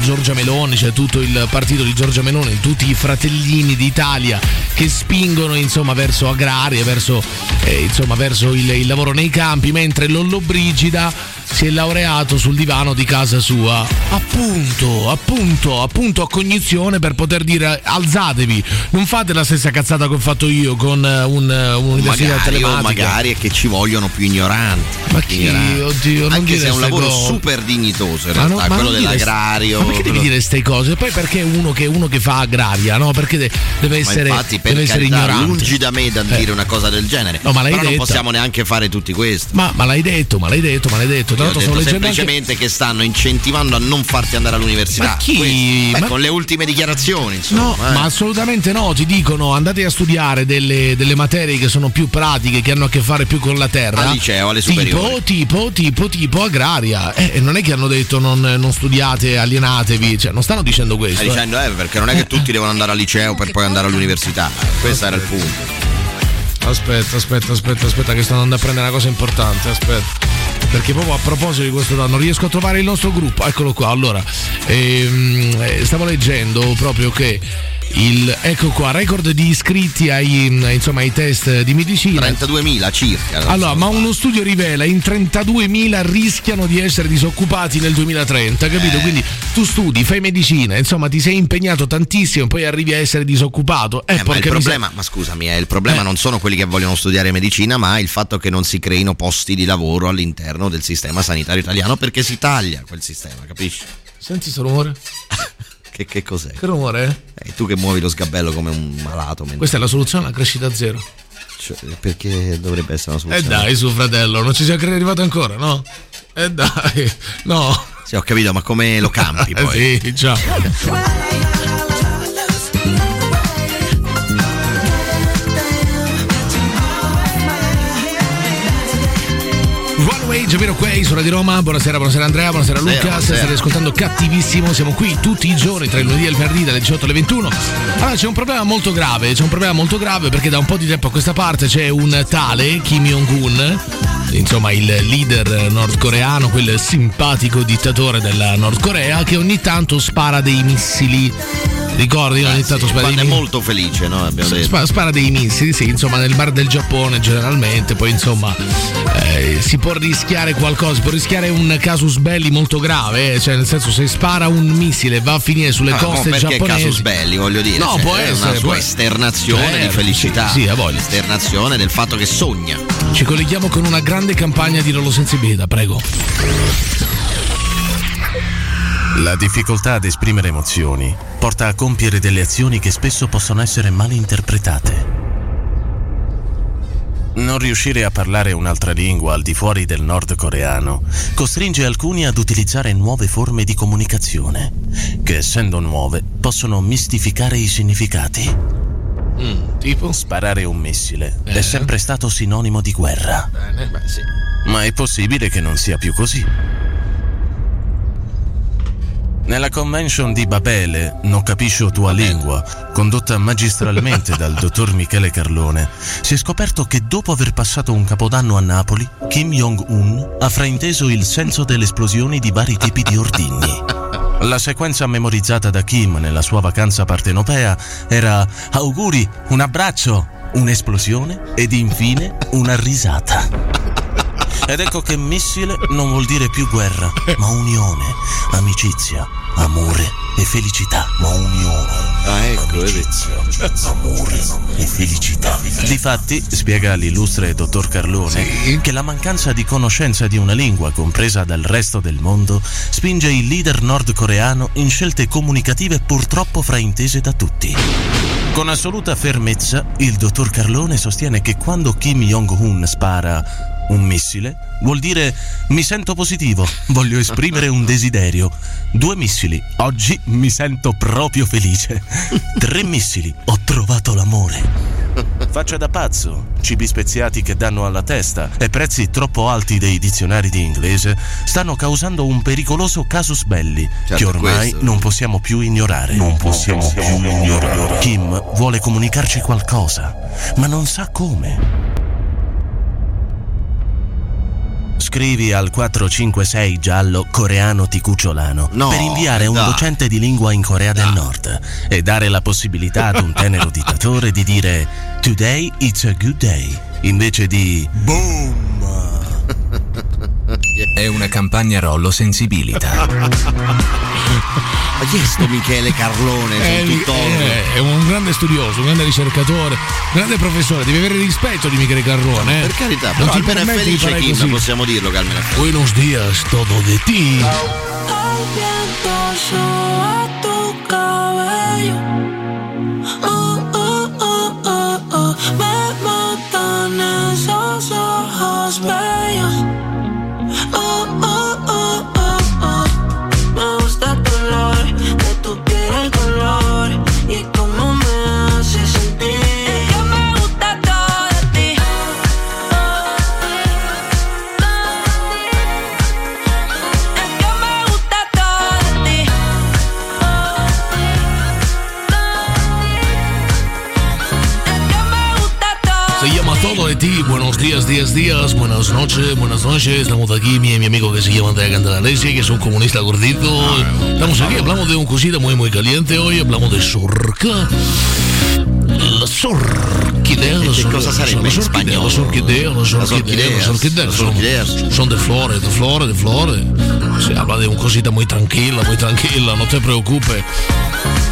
Giorgia Meloni, c'è tutto il partito di Giorgia Meloni, tutti i fratellini d'Italia che spingono insomma verso agrarie, verso, eh, insomma, verso il, il lavoro nei campi, mentre Lollobrigida si è laureato sul divano di casa sua. Appunto, appunto, appunto a cognizione per poter dire alzatevi, non fate la stessa cazzata che ho fatto io con eh, un, eh, un'università magari, telematica. magari è che ci vogliono più ignoranti. Ma chi? ignoranti. Oddio, non Anche se è un lavoro cose. super dignitoso in realtà, no- quello non dell'agrario. Ma perché devi dire queste cose? Poi perché uno che, uno che fa agraria, no? Perché de- deve Ma essere, infatti, per deve essere ignorante. lungi da me da Eh. dire una cosa del genere. No, ma l'hai Però non detta. possiamo neanche fare tutti questi. Ma, ma l'hai detto, ma l'hai detto, ma l'hai detto. Tra Io l'altro stavo leggendo anche. semplicemente che stanno incentivando a non farti andare all'università. Ma chi? Beh, Ma- con le ultime dichiarazioni, insomma. No, eh. ma assolutamente no, ti dicono andate a studiare delle, delle materie che sono più pratiche, che hanno a che fare più con la terra. Al liceo, alle tipo, superiori. tipo, tipo, tipo agraria. Eh, e non è che hanno detto non, non studiate, alienatevi, cioè non stanno dicendo questo. Stai eh. dicendo, eh, perché non è che tutti devono andare al liceo per poi andare all'università. Questo era il punto. Aspetta, aspetta, aspetta, aspetta, che sto andando a prendere una cosa importante. Aspetta. Perché proprio a proposito di questo non riesco a trovare il nostro gruppo. Eccolo qua. Allora, ehm, eh, stavo leggendo proprio che il ecco qua, record di iscritti ai, insomma, ai test di medicina. 32.000 circa. Allora, ma uno studio rivela in 32.000 rischiano di essere disoccupati nel 2030, capito? Eh. Quindi tu studi, fai medicina, insomma, ti sei impegnato tantissimo e poi arrivi a essere disoccupato. Eh, Eh, ma il problema, ma scusami, eh, il problema Eh. non sono quelli che vogliono studiare medicina, ma il fatto che non si creino posti di lavoro all'interno del sistema sanitario italiano perché si taglia quel sistema, capisci? Senti sto rumore? Che, che cos'è? Che rumore? Eh, tu che muovi lo sgabello come un malato. mentre- Questa è la soluzione alla crescita zero. Cioè, perché dovrebbe essere una Eh soluzione? dai, su fratello, non ci sei ancora arrivato ancora, no? Eh dai, no. Sì, ho capito, ma come lo campi poi? Eh sì, già. Giamiro Quay su Radio Roma, buonasera, buonasera Andrea, buonasera Luca, Buonasera, state ascoltando Cattivissimo, siamo qui tutti i giorni tra il lunedì e il venerdì dalle 18 alle 21. Allora c'è un problema molto grave, c'è un problema molto grave perché da un po' di tempo a questa parte c'è un tale Kim Jong-un, insomma il leader nordcoreano, quel simpatico dittatore della Nord Corea che ogni tanto spara dei missili. Ricordi, ogni tanto spara Quando è missili. molto felice, no? Abbiamo detto. Spa- spara dei missili, sì, insomma, nel bar del Giappone generalmente, poi insomma eh, si può rischiare qualcosa, si può rischiare un casus belli molto grave, eh, cioè nel senso se spara un missile va a finire sulle Ah, no, coste perché giapponesi. casus belli, voglio dire. No, cioè, può è essere, una sua essere. esternazione Certo, di felicità. sì, sì, ha voglia. Esternazione del fatto che sogna. Ci colleghiamo con una grande campagna di loro sensibilità, prego. La difficoltà ad esprimere emozioni porta a compiere delle azioni che spesso possono essere mal interpretate. Non riuscire a parlare un'altra lingua al di fuori del nordcoreano costringe alcuni ad utilizzare nuove forme di comunicazione, che essendo nuove possono mistificare i significati. tipo? Sparare un missile Eh. è sempre stato sinonimo di guerra. Bene, beh sì. Ma è possibile che non sia più così. Nella convention di Babele, Non capisco tua lingua, condotta magistralmente dal dottor Michele Carlone, si è scoperto che dopo aver passato un capodanno a Napoli, Kim Jong-un ha frainteso il senso delle esplosioni di vari tipi di ordigni. La sequenza memorizzata da Kim nella sua vacanza partenopea era auguri, un abbraccio, un'esplosione ed infine una risata. Ed ecco che missile non vuol dire più guerra, ma unione, amicizia, amore e felicità. Ma unione, Ah, ecco, vedi. amore e felicità. Difatti, spiega l'illustre dottor Carlone, che la mancanza di conoscenza di una lingua compresa dal resto del mondo spinge il leader nordcoreano in scelte comunicative purtroppo fraintese da tutti. Con assoluta fermezza, il dottor Carlone sostiene che quando Kim Jong-un spara un missile, vuol dire mi sento positivo, voglio esprimere un desiderio. Due missili, oggi mi sento proprio felice. Tre missili, ho trovato l'amore. Faccia da pazzo, cibi speziati che danno alla testa e prezzi troppo alti dei dizionari di inglese stanno causando un pericoloso casus belli che Certo, ormai questo. non possiamo più ignorare. Non possiamo più ignorare. Kim vuole comunicarci qualcosa, ma non sa come. Scrivi al 456 giallo coreano ticucciolano No, per inviare un docente di lingua in Corea del Nord e dare la possibilità ad un tenero dittatore di dire Today it's a good day invece di È una campagna Rollo Sensibilità. Ma chi è sto Michele Carlone? Tutt'oro. eh, è un grande studioso, un grande ricercatore, un grande professore, devi avere rispetto di Michele Carrone. eh. Per carità, Non però ti almeno è permetti di felice Kim, così. possiamo dirlo che almeno è felice. Buenos días, todo de ti. Viento tu cabello. Días, días, días. Buenas noches, buenas noches. Estamos aquí, mi, mi amigo que se llama Andrea Candelaresi, que es un comunista gordito. Estamos aquí, hablamos de un cosita muy, muy caliente hoy. Hablamos de Sorca. Las orquídeas. ¿Qué las orquídeas? Las orquídeas, las orquídeas. son de flores, de flores, de flores. Se habla de un cosita muy tranquilla, muy tranquilla, non te preoccupe.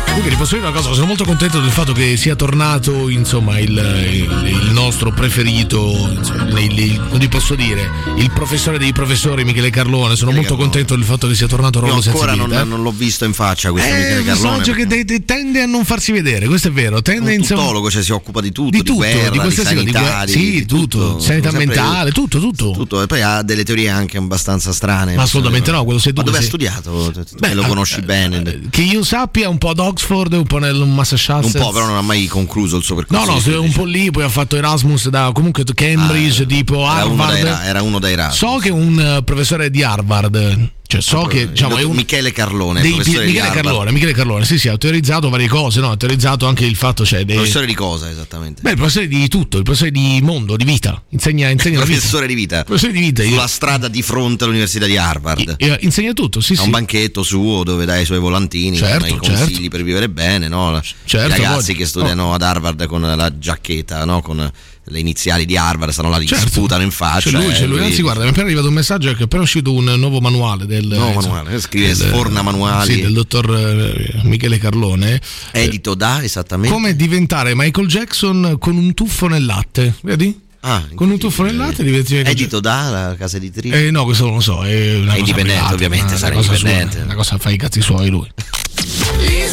Comunque ti posso dire una cosa, sono molto contento del fatto che sia tornato insomma il, il- il nostro preferito, insomma, il- non ti posso dire, il professore dei professori Michele Carlone, sono molto contento del fatto che sia tornato Rollo ancora non, non l'ho visto in faccia questo È Michele un Carlone. personaggio che de- de- tende a non farsi vedere, questo è vero, tende un insomma tutologo, cioè si occupa di tutto, di di, tutto, guerra, di di, di sanità, di, sì, di tutto, sanità mentale, tutto, tutto. tutto. E poi ha delle teorie anche abbastanza strane. Ma assolutamente no, quello sei tu Ma dove che ha sei- studiato? Beh, lo ah, conosci bene? Che io sappia un po' ad Oxford, un po' nel Massachusetts. Un po', però non ha mai concluso il suo No, percorso. no, di studi. un po' lì, poi ha fatto Erasmus da comunque Cambridge, tipo Ah, era uno, da Harvard. Era- uno da Erasmus. So che un eh, professore di Harvard, cioè so che diciamo, un Michele Carlone, dei- Michele. Carlone, Michele Carlone, sì, sì, ha teorizzato varie cose, no? Ha teorizzato anche il fatto, cioè, dei... Professore di cosa esattamente? Beh, il professore di tutto, il professore di mondo, di vita. Insegna, insegna vita. Professore di vita. Professore di vita. Sulla strada di fronte all'università di Harvard. Eh, insegna tutto, sì, Ha sì. un banchetto suo dove dà i suoi volantini, Certo, i consigli per vivere bene, no? Certo, I ragazzi poi- che studiano ad Harvard con la giacchetta, no? Con le iniziali di Harvard, stanno là, li Certo. sputano in faccia. C'è lui, eh, c'è lui. Anzi, guarda, mi è appena arrivato un messaggio che è appena uscito un nuovo manuale del. Nuovo insomma, manuale, scrive del- sforna manuali. Sì, del dottor eh, Michele Carlone. Edito da esattamente. Come diventare Michael Jackson con un tuffo nel latte, vedi? Ah, Con un tuffo nel latte diventi Michael Edito da la casa editrice. Eh, no, questo non lo so. È, una È cosa indipendente, privata, ovviamente, una sarà cosa sua, indipendente. una cosa fa i cazzi suoi lui.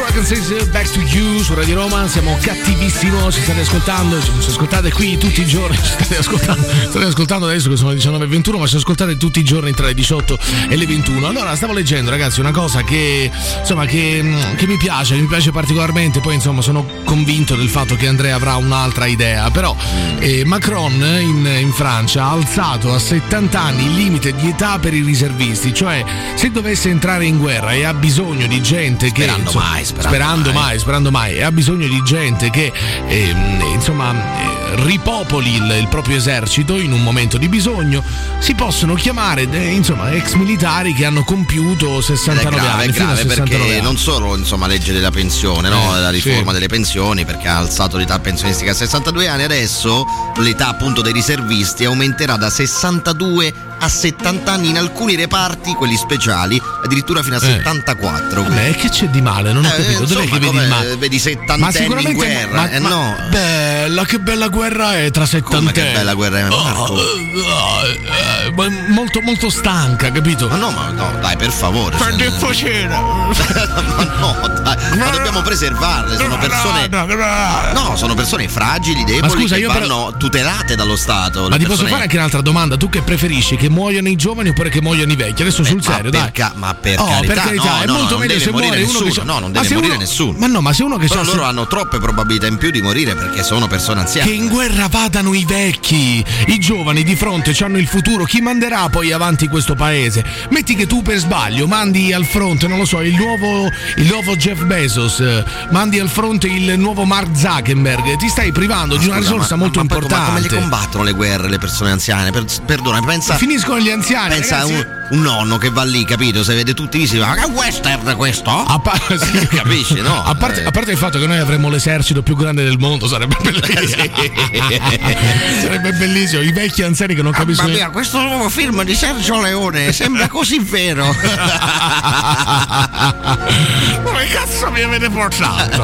for Struggle says Back to You su Radio Roma, siamo cattivissimo, ci state ascoltando, ci ascoltate qui tutti i giorni, ci state ascoltando, state ascoltando adesso che sono le 19.21, ma ci ascoltate tutti i giorni tra le 18 e le 21. Allora, stavo leggendo ragazzi una cosa che insomma che, mm, che mi piace, che mi piace particolarmente, poi insomma sono convinto del fatto che Andrea avrà un'altra idea, però eh, Macron in, in Francia ha alzato a 70 anni il limite di età per i riservisti, cioè se dovesse entrare in guerra e ha bisogno di gente che Sperando insomma, mai, sperando sperando mai. mai, sperando mai, e ha bisogno di gente che ehm, insomma eh, ripopoli il, il proprio esercito in un momento di bisogno, si possono chiamare eh, insomma ex militari che hanno compiuto Ed è 69 grave, anni, è grave 69 perché anni. non solo insomma legge della pensione, no? Eh, la riforma sì. delle pensioni perché ha alzato l'età pensionistica a 62 anni, adesso l'età appunto dei riservisti aumenterà da 62 a 70 anni in alcuni reparti, quelli speciali, addirittura fino a Eh. 74. Vabbè, che c'è di male? male, non ho Eh, capito. Dov'è insomma, che vedi il male? vedi settantenni in guerra, ma- eh, ma- no. Bella, che bella guerra è tra settantenni. Come che bella guerra è, Marco? Oh, eh, eh, ma molto, molto stanca, capito? Ma no, ma no, dai, per favore. Per cioè, difficile. ma no, dai, ma dobbiamo preservarle, sono persone. No, sono persone fragili, deboli, scusa, che io però- vanno tutelate dallo Stato. Ma ti posso persone- fare anche un'altra domanda? Tu che preferisci? Che muoiono i giovani oppure che muoiono i vecchi? Adesso sul ma serio, per dai. ca- ma per Oh, carità, per carità, no, è no, molto meglio se muore uno che nessuno, no, non Ma deve se morire uno- nessuno. Ma no, ma se uno che Però c'ha- loro hanno troppe probabilità in più di morire perché sono persone anziane. Che in guerra vadano i vecchi, i giovani di fronte hanno il futuro, chi manderà poi avanti questo paese? Metti che tu per sbaglio mandi al fronte, non lo so, il nuovo, il nuovo Jeff Bezos, eh, mandi al fronte il nuovo Mark Zuckerberg, ti stai privando di una Scusa, risorsa ma- molto ma importante. come le combattono le guerre le persone anziane? Per, perdona, pensa. Finiscono gli anziani. Pensa ragazzi. un, un nonno che va lì, capito? Se vede tutti visti, ma che western questo? A pa- sì. Capisci, no? A parte, a parte il fatto che noi avremmo l'esercito più grande del mondo, sarebbe bellissimo. sarebbe bellissimo. I vecchi anziani che non capiscono. mia, questo nuovo film di Sergio Leone sembra così vero. Come cazzo mi avete portato?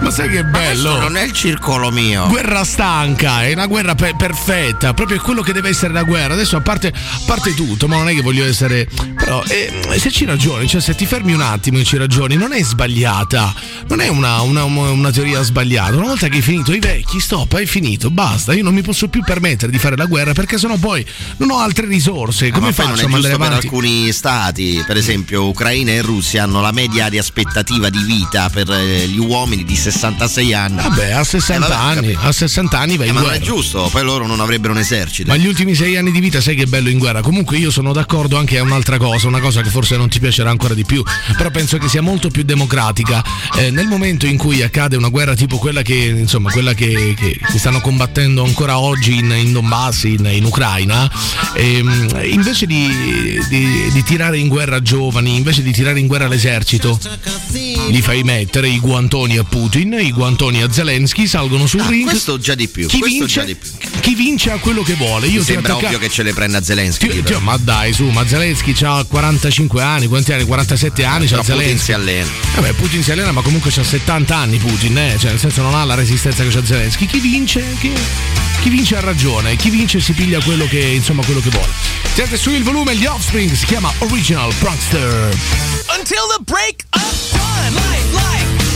Ma sai che bello? Non è il circolo mio. Guerra stanca, è una guerra pe- perfetta, proprio quello che deve essere la guerra. Adesso a parte, a parte tutto, ma non è che voglio essere. Però eh, se ci ragioni, cioè se ti fermi un attimo e ci ragioni, non è sbagliata. Non è una, una- una teoria sbagliata. Una volta che hai finito i vecchi, stop, hai finito, basta. Io non mi posso più permettere di fare la guerra perché sennò poi non ho altre risorse. Come ma poi faccio a mandare giusto per avanti? alcuni stati, per esempio Ucraina e Russia hanno la media di aspettativa di vita per eh, gli uomini di 66 anni. Vabbè, a 60 Eh, vabbè, anni, a 60 anni vai Eh, in ma non guerra. è giusto, poi loro non avrebbero un esercito. Ma gli ultimi sei anni di vita sai che bello in guerra. Comunque io sono d'accordo anche a un'altra cosa, una cosa che forse non ti piacerà ancora di più, però penso che sia molto più democratica. Eh, nel momento in cui accade una guerra tipo quella che, insomma, quella che, che- che stanno combattendo ancora oggi in, in Donbass, in, in Ucraina, ehm, invece di, di- di tirare in guerra giovani, invece di tirare in guerra l'esercito, gli fai mettere i guantoni a Putin, i guantoni a Zelensky, salgono sul Ah, ring. questo già di più, Chi vince, già di più. chi vince ha quello che vuole. Io Mi sembra attacca- ovvio che ce le prenda Zelensky. Ti- però. ma dai, su, ma Zelensky ha 45 anni, quanti anni? 47 anni Però c'ha Putin Zelensky. si allena. Vabbè, Putin si allena, ma comunque c'ha 70 anni Putin, eh? cioè nel senso non ha la resistenza che c'ha Zelensky. Chi vince? Chi, chi vince ha ragione, chi vince si piglia quello che, insomma, quello che vuole. Siete su il volume, gli Offspring si chiama Original Prankster. Until the break of dawn, life, life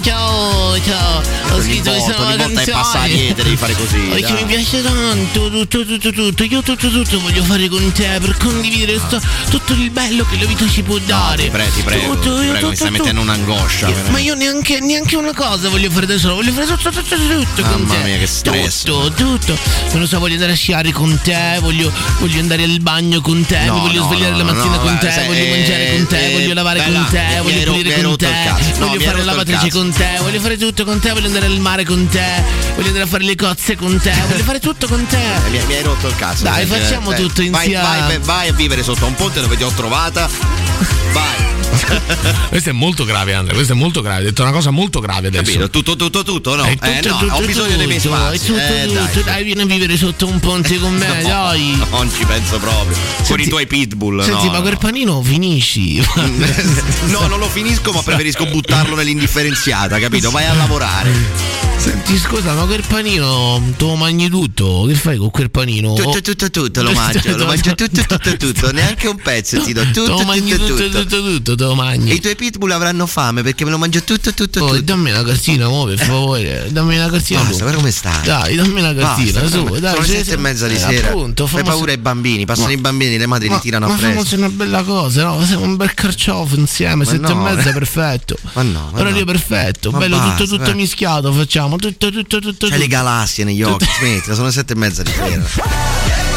ciao, ciao, ciao. Ho Ogni scritto questa volta, ogni volta è canzone. passariete, devi fare così, Perché dai. mi piace tanto, tutto, tutto, tutto. Io tutto, tutto voglio fare con te per condividere sto- tutto il bello che la vita ci può dare. Ti prego, ti prego, Tutto, ti mi stai tutto. mettendo un'angoscia. Io-. Ma io neanche, neanche una cosa voglio fare da solo, voglio fare tutto, tutto, tutto, tutto con Mamma te. mia, che stress. Tutto, tutto. Non lo so, voglio andare a sciare con te, voglio, voglio andare al bagno con te, No, voglio no, svegliare la mattina con guarda, te, voglio mangiare con te, eh, voglio lavare con te, voglio pulire con te, voglio fare la lavatrice cazzo. Con te, voglio fare tutto con te, voglio andare al mare con te, voglio andare a fare le cozze con te, voglio fare tutto con te. Eh, Mi, mi hai rotto il cazzo. Dai, Eh, facciamo eh, tutto vai, insieme. Vai, vai a vivere sotto un ponte dove ti ho trovata. Vai. Questo è molto grave, Andrea, questo è molto grave, hai detto una cosa molto grave adesso. Capito? Tutto, tutto, tutto, no? Eh, tutto, no, tutto, ho bisogno dei miei tutto, spazi. tutto, Eh, tutto, dai. dai, vieni a vivere sotto un ponte con me, No, dai. Non ci penso proprio. Con Senti- i tuoi pitbull. Senti, no, ma quel panino finisci. No, non lo finisco, ma preferisco buttarlo nell'indifferenziata, capito? Vai a lavorare. Senti, scusa, ma quel panino te lo mangi tutto? Che fai con quel panino? Tutto, tutto, tutto, lo mangio, lo mangio tutto, tutto, tutto, neanche un pezzo ti do, tutto, tutto, tutto, tutto. tutto, tutto, te lo mangi. E i tuoi pitbull avranno fame perché me lo mangio tutto, tutto, tutto. dammi una cartina, mo, per favore. Dammi una cartina. Basta, tu. guarda come stai. Dai, dammi una cartina, su. Dai, sono sette e mezza di eh, sera. Appunto, Fai paura ai bambini, passano Ma- i bambini, le madri ma, li tirano ma appresso. fammoci una bella cosa, no? Siamo un bel carciofo insieme, Ma sette e mezza, eh. perfetto. Ma no, ma Orario no. perfetto, Ma bello tutto, tutto mischiato, facciamo tutto, tutto, tutto. C'hai le galassie negli occhi, smettila, sono le sette e mezza di sera.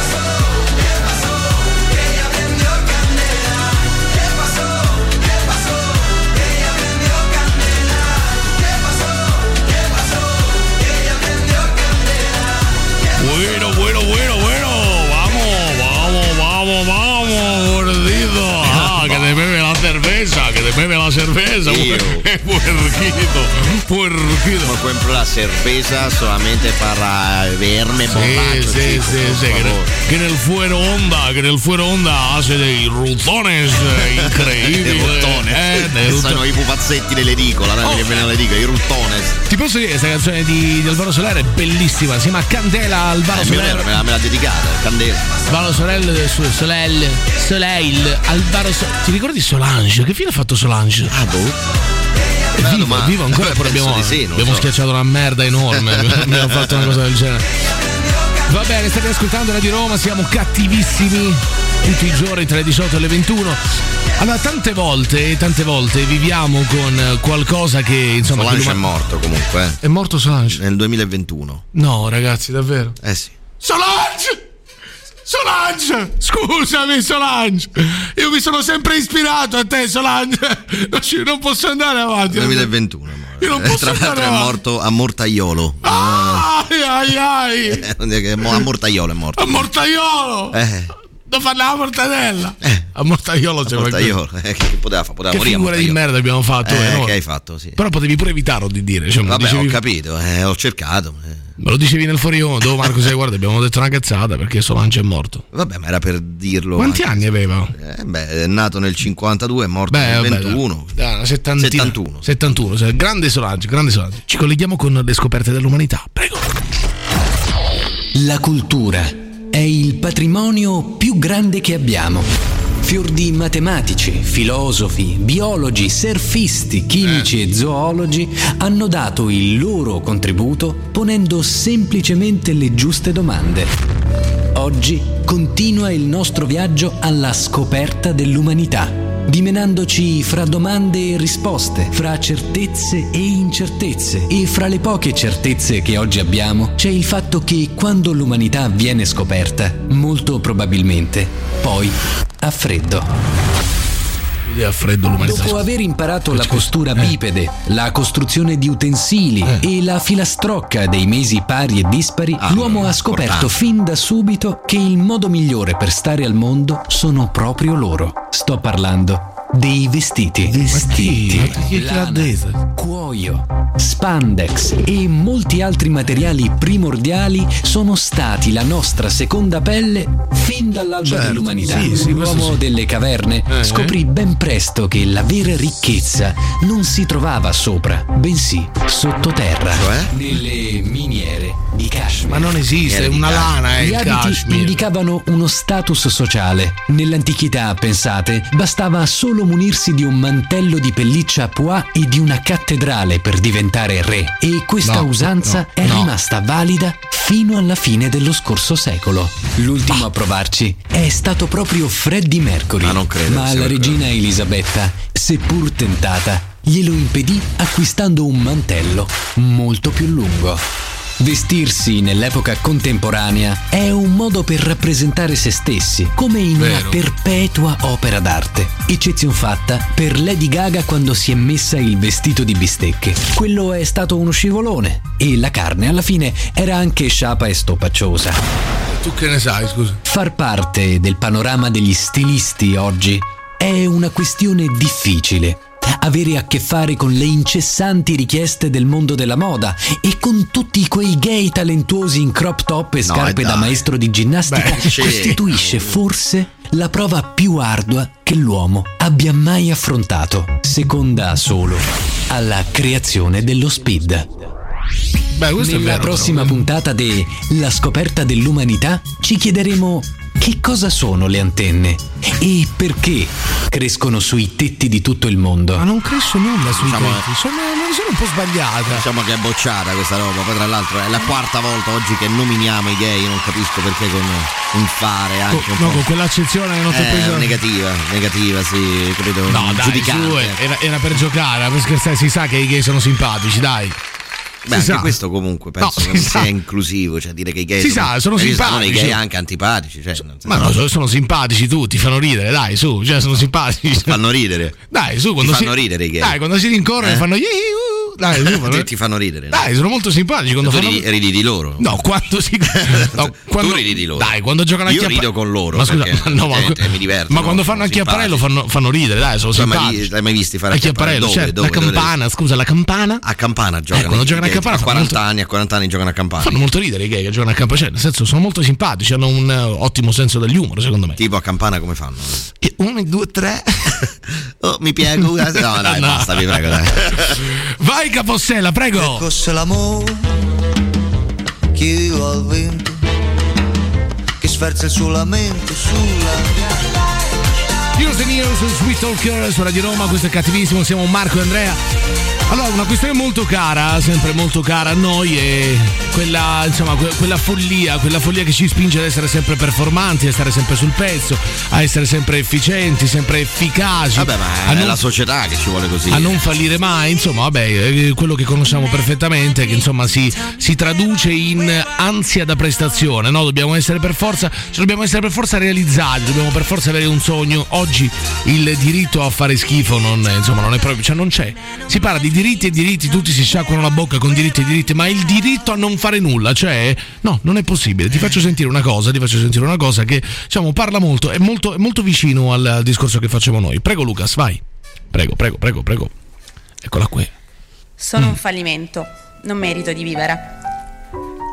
Beve la cerveza, puerquito, puerquito. Ma compro la cerveza solamente para verme borracho. Sí, sí, chicos, sí, sí, que, que en el fuero onda, que en el fuero onda hace dei rutones eh, incredibili. Ruttone. Eh. Sono i pupazzetti dell'edicola, dai, Oh. che viene all'edicola, i ruttones. Ti posso dire questa canzone di, di Alvaro Soler è bellissima, si chiama Candela Alvaro Eh, mio Soler. nero me l'ha, me l'ha dedicata, candela. Alvaro Soler, Su- Soleil, Soleil, Alvaro So- Ti ricordi Solange? Che fine ha fatto Solange? Ah, boh. È vivo, domanda. vivo ancora, però abbiamo, sì, abbiamo so. schiacciato una merda enorme. abbiamo fatto una cosa del genere. Va bene, state ascoltando Radio Roma, siamo cattivissimi tutti i giorni tra le 18 e le 21. Allora, tante volte, tante volte viviamo con qualcosa che insomma. Solange è morto comunque. eh. È morto Solange? Nel 2021. No, ragazzi, davvero. Eh sì. Solange! Solange! Scusami, Solange! Io mi sono sempre ispirato a te, Solange! Non, posso andare avanti. 2021. Io non Eh, posso Tra l'altro è morto a Mortaiolo. Ai ai ai! Eh, a Mortaiolo è morto. A Mortaiolo! Eh, Da fare la mortadella! A Mortaiolo c'è Mortaiolo. Eh, che, poteva fare? Poteva Che morire figura di merda abbiamo fatto, Eh, eh, no? che hai fatto, sì. Però potevi pure evitarlo di dire. Cioè, Vabbè, dicevi- ho capito, eh, ho cercato. eh. Me lo dicevi nel fuori onda, oh Marco, sai, guarda, abbiamo detto una cazzata perché Solange è morto. Vabbè, ma era per dirlo. Quanti anche. anni aveva? Eh, beh, è nato nel 52, è morto Beh, nel vabbè, 21. dai, una settantina. 71. 71, cioè, grande Solange, grande Solange. Ci colleghiamo con le scoperte dell'umanità. Prego. La cultura è il patrimonio più grande che abbiamo. Fior di matematici, filosofi, biologi, surfisti, chimici e zoologi hanno dato il loro contributo ponendo semplicemente le giuste domande. Oggi continua il nostro viaggio alla scoperta dell'umanità, dimenandoci fra domande e risposte, fra certezze e incertezze. E fra le poche certezze che oggi abbiamo c'è il fatto che quando l'umanità viene scoperta, molto probabilmente, poi ha freddo. Ha freddo l'umanità. Dopo aver imparato la postura bipede, la costruzione di utensili e la filastrocca dei mesi pari e dispari, l'uomo ha scoperto fin da subito che il modo migliore per stare al mondo sono proprio loro. Sto parlando dei vestiti. Vestiti. Lana, cuoio, spandex e molti altri materiali primordiali sono stati la nostra seconda pelle fin dall'alba Certo, dell'umanità. sì, sì, L'uomo sì. delle caverne Eh. scoprì ben presto che la vera ricchezza non si trovava sopra, bensì sottoterra. Cioè? Nelle miniere di Kashmir. Ma non esiste, è una lana, è Gli il abiti cashmere. indicavano uno status sociale. Nell'antichità, pensate, bastava solo munirsi di un mantello di pelliccia a pois e di una cattedrale per diventare re. E questa No, usanza no, è no. rimasta valida fino alla fine dello scorso secolo. L'ultimo a provarci è stato proprio Freddie Mercury. Ma non credo Ma la regina Elisabetta, seppur tentata, glielo impedì acquistando un mantello molto più lungo. Vestirsi nell'epoca contemporanea è un modo per rappresentare se stessi, come in una Vero. perpetua opera d'arte. Eccezion fatta per Lady Gaga quando si è messa il vestito di bistecche. Quello è stato uno scivolone e la carne alla fine era anche sciapa e stoppaciosa. Tu che ne sai, scusa? Far parte del panorama degli stilisti oggi è una questione difficile. Avere a che fare con le incessanti richieste del mondo della moda e con tutti quei gay talentuosi in crop top e No, scarpe dai. da maestro di ginnastica Beh, sì. costituisce forse la prova più ardua che l'uomo abbia mai affrontato, seconda solo alla creazione dello speed. Beh, Nella vero. prossima però. puntata di La scoperta dell'umanità ci chiederemo che cosa sono le antenne e perché crescono sui tetti di tutto il mondo. Ma non cresce nulla sui Diciamo- tetti. Sono, sono un po' sbagliata. Diciamo che è bocciata questa roba. Poi, tra l'altro, è la quarta volta oggi che nominiamo i gay. Non capisco perché con un fare anche Co- un no, po'. con quell'accezione che non ti ho Eh, preso. negativa, negativa, sì, capito? No, dai, Giudicante. su, era, era per giocare, per scherzare, si sa che i gay sono simpatici, dai. Beh, si anche sa. questo comunque penso No, che sia inclusivo, cioè dire che i gay Si sono, sa, sono esistono i simpatici. gay anche antipatici, cioè, Ma no, sono- sono simpatici tutti, fanno ridere, dai, su, cioè sono simpatici. fanno ridere. Dai, su, quando Ti fanno si, rincorrere i gay. Dai, quando si rincorrono Eh? fanno "Yihu", Dai, Ti- ti fanno ridere. no? Dai, sono molto simpatici quando tu fanno. ridi, ridi di loro. No, quando si. No, quando... tu ridi di loro. Dai, quando giocano a Io chiappa- rido con loro. Ma scusa, no, ma, niente, mi diverto. ma no? quando fanno a chiapparello fanno, fanno ridere, dai, sono simpatici. l'hai mai visti fare A chiapparello? Dove? cioè, Dove? la Dove? campana, scusa, la campana. A campana giocano. quando i giocano a campana a fanno 40 molto- anni, a 40 anni giocano a campana. Fanno molto ridere i gay che giocano a campana, cioè, nel senso, sono molto simpatici, hanno un eh, ottimo senso dell'umore, secondo me. Tipo a campana come fanno? Uno, due, tre. Oh, mi piego. No, dai, No. basta, vi prego, dai. Vai Capossella, prego. Fosse l'amore che io al vento che sferza il suo lamento sulla and Years, Sweet Talker su Radio Roma, questo è cattivissimo, siamo Marco e Andrea. Allora, una questione molto cara, sempre molto cara a noi è quella, insomma, que- quella follia, quella follia che ci spinge ad essere sempre performanti, a stare sempre sul pezzo, a essere sempre efficienti, sempre efficaci. Vabbè, ma è non- la società che ci vuole così. a non fallire mai, insomma, vabbè, eh, quello che conosciamo perfettamente, che insomma si, si traduce in ansia da prestazione, no? Dobbiamo essere per forza, cioè dobbiamo essere per forza realizzati, dobbiamo per forza avere un sogno. Oggi il diritto a fare schifo non, insomma, non è proprio, cioè non c'è. Si parla di diritti e diritti, tutti si sciacquano la bocca con diritti e diritti, ma il diritto a non fare nulla, cioè, no, non è possibile. Ti faccio sentire una cosa, ti faccio sentire una cosa che, diciamo, parla molto, è molto, è molto vicino al, al discorso che facciamo noi. Prego Lucas, vai. Prego, prego, prego, prego. Eccola qui. Sono un fallimento, non merito di vivere.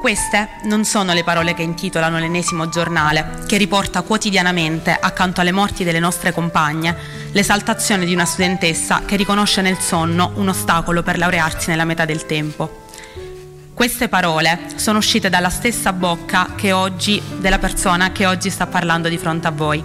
Queste non sono le parole che intitolano l'ennesimo giornale, che riporta quotidianamente, accanto alle morti delle nostre compagne, l'esaltazione di una studentessa che riconosce nel sonno un ostacolo per laurearsi nella metà del tempo. Queste parole sono uscite dalla stessa bocca oggi, della persona che oggi sta parlando di fronte a voi.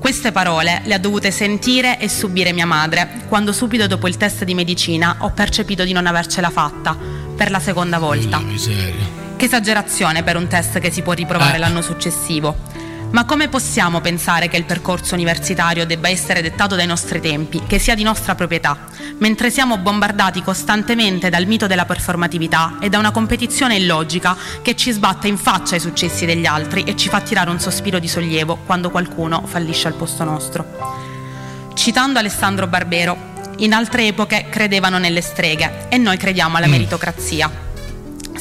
Queste parole le ha dovute sentire e subire mia madre, quando subito dopo il test di medicina ho percepito di non avercela fatta, per la seconda volta. Che esagerazione per un test che si può riprovare Eh. l'anno successivo. Ma come possiamo pensare che il percorso universitario debba essere dettato dai nostri tempi, che sia di nostra proprietà, mentre siamo bombardati costantemente dal mito della performatività e da una competizione illogica che ci sbatte in faccia i successi degli altri e ci fa tirare un sospiro di sollievo quando qualcuno fallisce al posto nostro? Citando Alessandro Barbero, in altre epoche credevano nelle streghe e noi crediamo alla meritocrazia.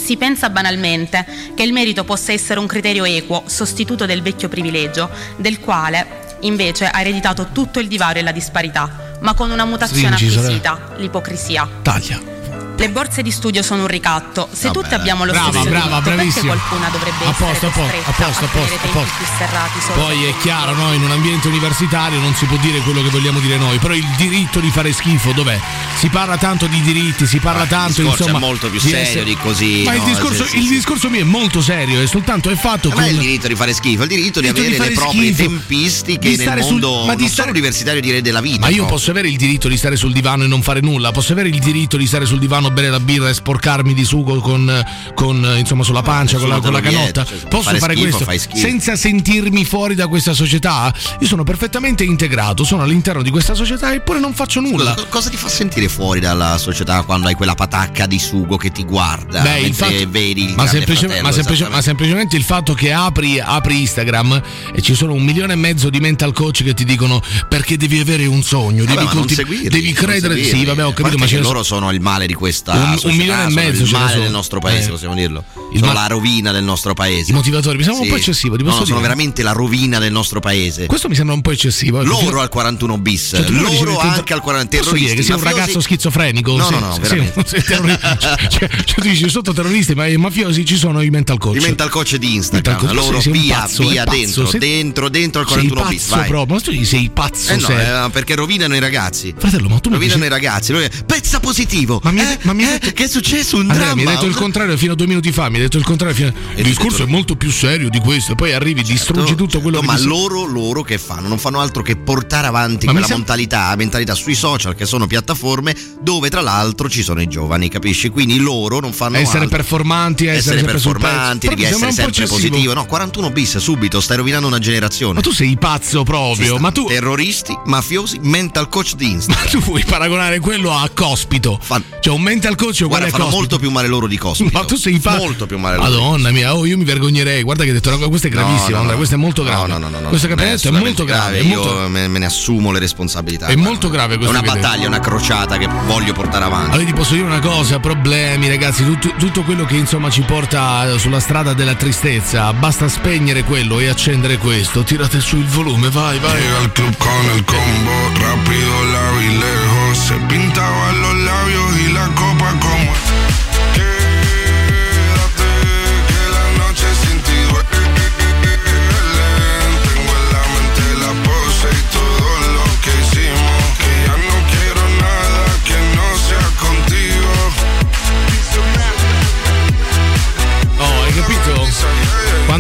Si pensa banalmente che il merito possa essere un criterio equo, sostituto del vecchio privilegio, del quale invece ha ereditato tutto il divario e la disparità, ma con una mutazione Stringi, acquisita, l'ipocrisia. Taglia. Le borse di studio sono un ricatto. Se tutti abbiamo lo Brava, stesso brava, diritto, perché qualcuna dovrebbe A essere posto, a posto, costretta a posto, a posto, a posto. più serrati solo Poi è chiaro, no? in un ambiente universitario non si può dire quello che vogliamo dire noi, però il diritto di fare schifo dov'è? Si parla tanto di diritti, si parla tanto Il insomma, è molto più di serio essere- di così. Ma il, no? discorso, Sì, sì, il sì. discorso mio è molto serio, è soltanto è fatto Non con è il diritto di fare schifo, è il diritto di Diritto di avere le fare proprie schifo, tempistiche di nel stare sul- mondo ma di non stare- solo universitario direi della vita. Ma io posso avere il diritto di stare sul divano e non fare nulla, posso avere il diritto di stare sul divano, bere la birra e sporcarmi di sugo con, con, eh, insomma sulla pancia, con la, con la canotta. cioè, posso fare schifo, questo senza sentirmi fuori da questa società? Io sono perfettamente integrato, sono all'interno di questa società eppure non faccio nulla. Scusa, cosa ti fa sentire fuori dalla società quando hai quella patacca di sugo che ti guarda Beh, fatto- vedi il ma, semplice- fratello, ma semplice- ma semplicemente il fatto che apri, apri Instagram e ci sono un milione e mezzo di mental coach che ti dicono perché devi avere un sogno, Vabbè, devi, ma non colti- seguirli, devi credere. seguirli. Sì, vabbè, ho capito, ma loro sono il male di questa Un- un società, milione e mezzo il male del nostro paese, Eh. possiamo dirlo. Il sono ma- la rovina del nostro paese. I motivatori, mi sembra un po' eccessivo, ti No, no, sono veramente la rovina del nostro paese. Questo mi sembra un po' eccessivo. eh, Loro al 41 bis, Cioè, loro anche al 40 Posso dire che sei un ragazzo schizofrenico? No, Sì, no, no, sì, veramente. sì, terrori- cioè, cioè, tu dici sotto terroristi, ma i mafiosi ci sono i mental coach. I mental coach di Instagram, loro sì, sei un via, pazzo, via pazzo, dentro, sei- dentro, dentro al sei 41 bis, pazzo vai. proprio, ma tu sei pazzo, Eh no, sei. eh, perché rovinano i ragazzi. Fratello, ma tu mi rovinano i ragazzi. Pezza positivo. Ma mi, Eh, ma mi eh, che è successo? Un Andrea, dramma. mi hai detto il contrario fino a due minuti fa. Mi hai detto il contrario. Fino... Il discorso è molto più serio di questo. Poi arrivi, distruggi tutto quello No, che ma ti- loro, loro che fanno? Non fanno altro che portare avanti Ma quella sem- mentalità, mentalità sui social che sono piattaforme dove tra l'altro ci sono i giovani, capisci? Quindi loro non fanno essere altro. performanti, essere, essere performanti, devi essere sempre positivo. No, 41 bis subito, stai rovinando una generazione. Ma tu sei pazzo proprio. Ma tu, Terroristi, mafiosi, mental coach di Instagram. tu vuoi paragonare quello a Cospito. Cioè un mental mental coach è uguale Guarda, a fanno cospito. molto più male loro di Cospito. Ma tu sei fa- Molto più male loro. Madonna mia, oh, io mi vergognerei. Guarda che hai detto una cosa, questa è No, gravissima, no, no. questa è molto grave. No, no, no, no, questo che hai è detto è molto assolutamente grave. è Io molto- me, me ne assumo le responsabilità. È guarda. molto grave È questo una che hai battaglia, una crociata che voglio portare avanti. Allora ti posso dire una cosa, problemi ragazzi, tutto, tutto quello che insomma ci porta sulla strada della tristezza, basta spegnere quello e accendere questo, tirate su il volume, vai, vai. Llega al club con el combo, rápido la vi lejos. Se pintaban los labios y go back on.